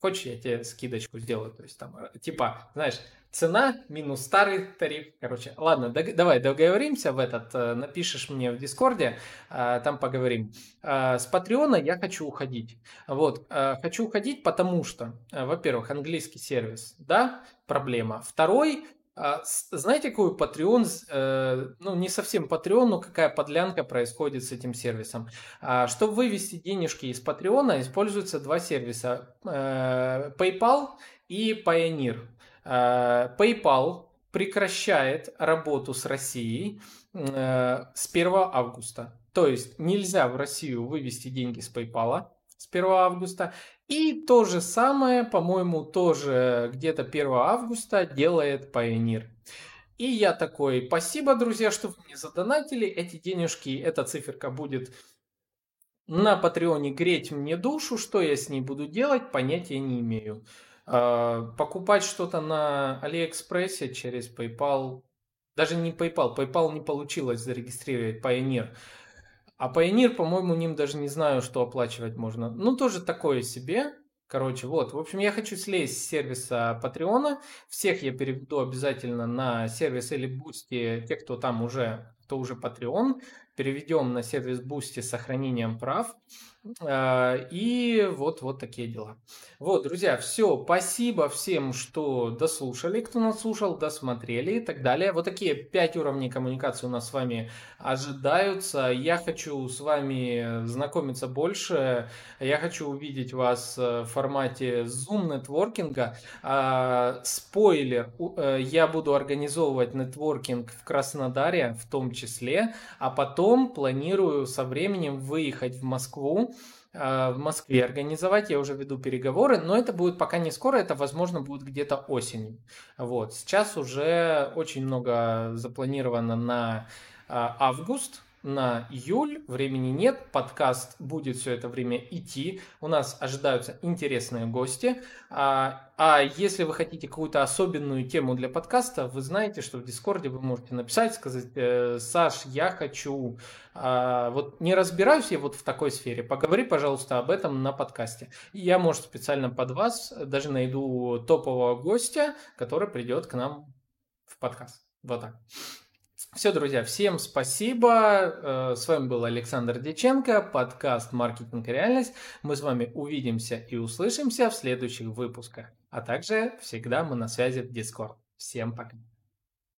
хочешь, я тебе скидочку сделаю? То есть там, э, типа, знаешь, цена минус старый тариф. Короче, ладно, давай договоримся в этот. Напишешь мне в Дискорде, а, там поговорим. А, с Патреона я хочу уходить. Вот, хочу уходить, потому что, во-первых, английский сервис, да, проблема. Второй, а, знаете, какой Patreon, э, ну не совсем Patreon, но какая подлянка происходит с этим сервисом? А, чтобы вывести денежки из Patreon, используются два сервиса, э, PayPal и Pioneer. А, PayPal прекращает работу с Россией э, с 1 августа. То есть нельзя в Россию вывести деньги с PayPal с 1 августа. И то же самое, по-моему, тоже где-то 1 августа делает Pioneer. И я такой, спасибо, друзья, что вы мне задонатили. Эти денежки, эта циферка будет на Патреоне греть мне душу. Что я с ней буду делать, понятия не имею. А, покупать что-то на Алиэкспрессе через PayPal, даже не PayPal, PayPal не получилось зарегистрировать Pioneer. А Payoneer, по-моему, ним даже не знаю, что оплачивать можно. Ну, тоже такое себе. Короче, вот. В общем, я хочу слезть с сервиса Патреона. Всех я переведу обязательно на сервис или Boosty, те, кто там уже, кто уже Patreon. Переведем на сервис Boosty с сохранением прав. А, и вот, вот такие дела. Вот, друзья, все. Спасибо всем, что дослушали, кто нас слушал, досмотрели и так далее. Вот такие пять уровней коммуникации у нас с вами ожидаются. Я хочу с вами знакомиться больше. Я хочу увидеть вас в формате Zoom нетворкинга. А, спойлер, э, я буду организовывать нетворкинг в Краснодаре в том числе, а потом планирую со временем выехать в Москву в Москве организовать. Я уже веду переговоры, но это будет пока не скоро, это, возможно, будет где-то осенью. Вот. Сейчас уже очень много запланировано на а, август, на июль, времени нет, подкаст будет все это время идти, у нас ожидаются интересные гости, а, а если вы хотите какую-то особенную тему для подкаста, вы знаете, что в Дискорде вы можете написать, сказать, э, Саш, я хочу, а, вот не разбираюсь я вот в такой сфере, поговори, пожалуйста, об этом на подкасте. Я, может, специально под вас даже найду топового гостя, который придет к нам в подкаст. Вот так. Все, друзья, всем спасибо. Э, с вами был Александр Деченко, подкаст «Маркетинг реальность». Мы с вами увидимся и услышимся в следующих выпусках. А также всегда мы на связи в Discord. Всем пока.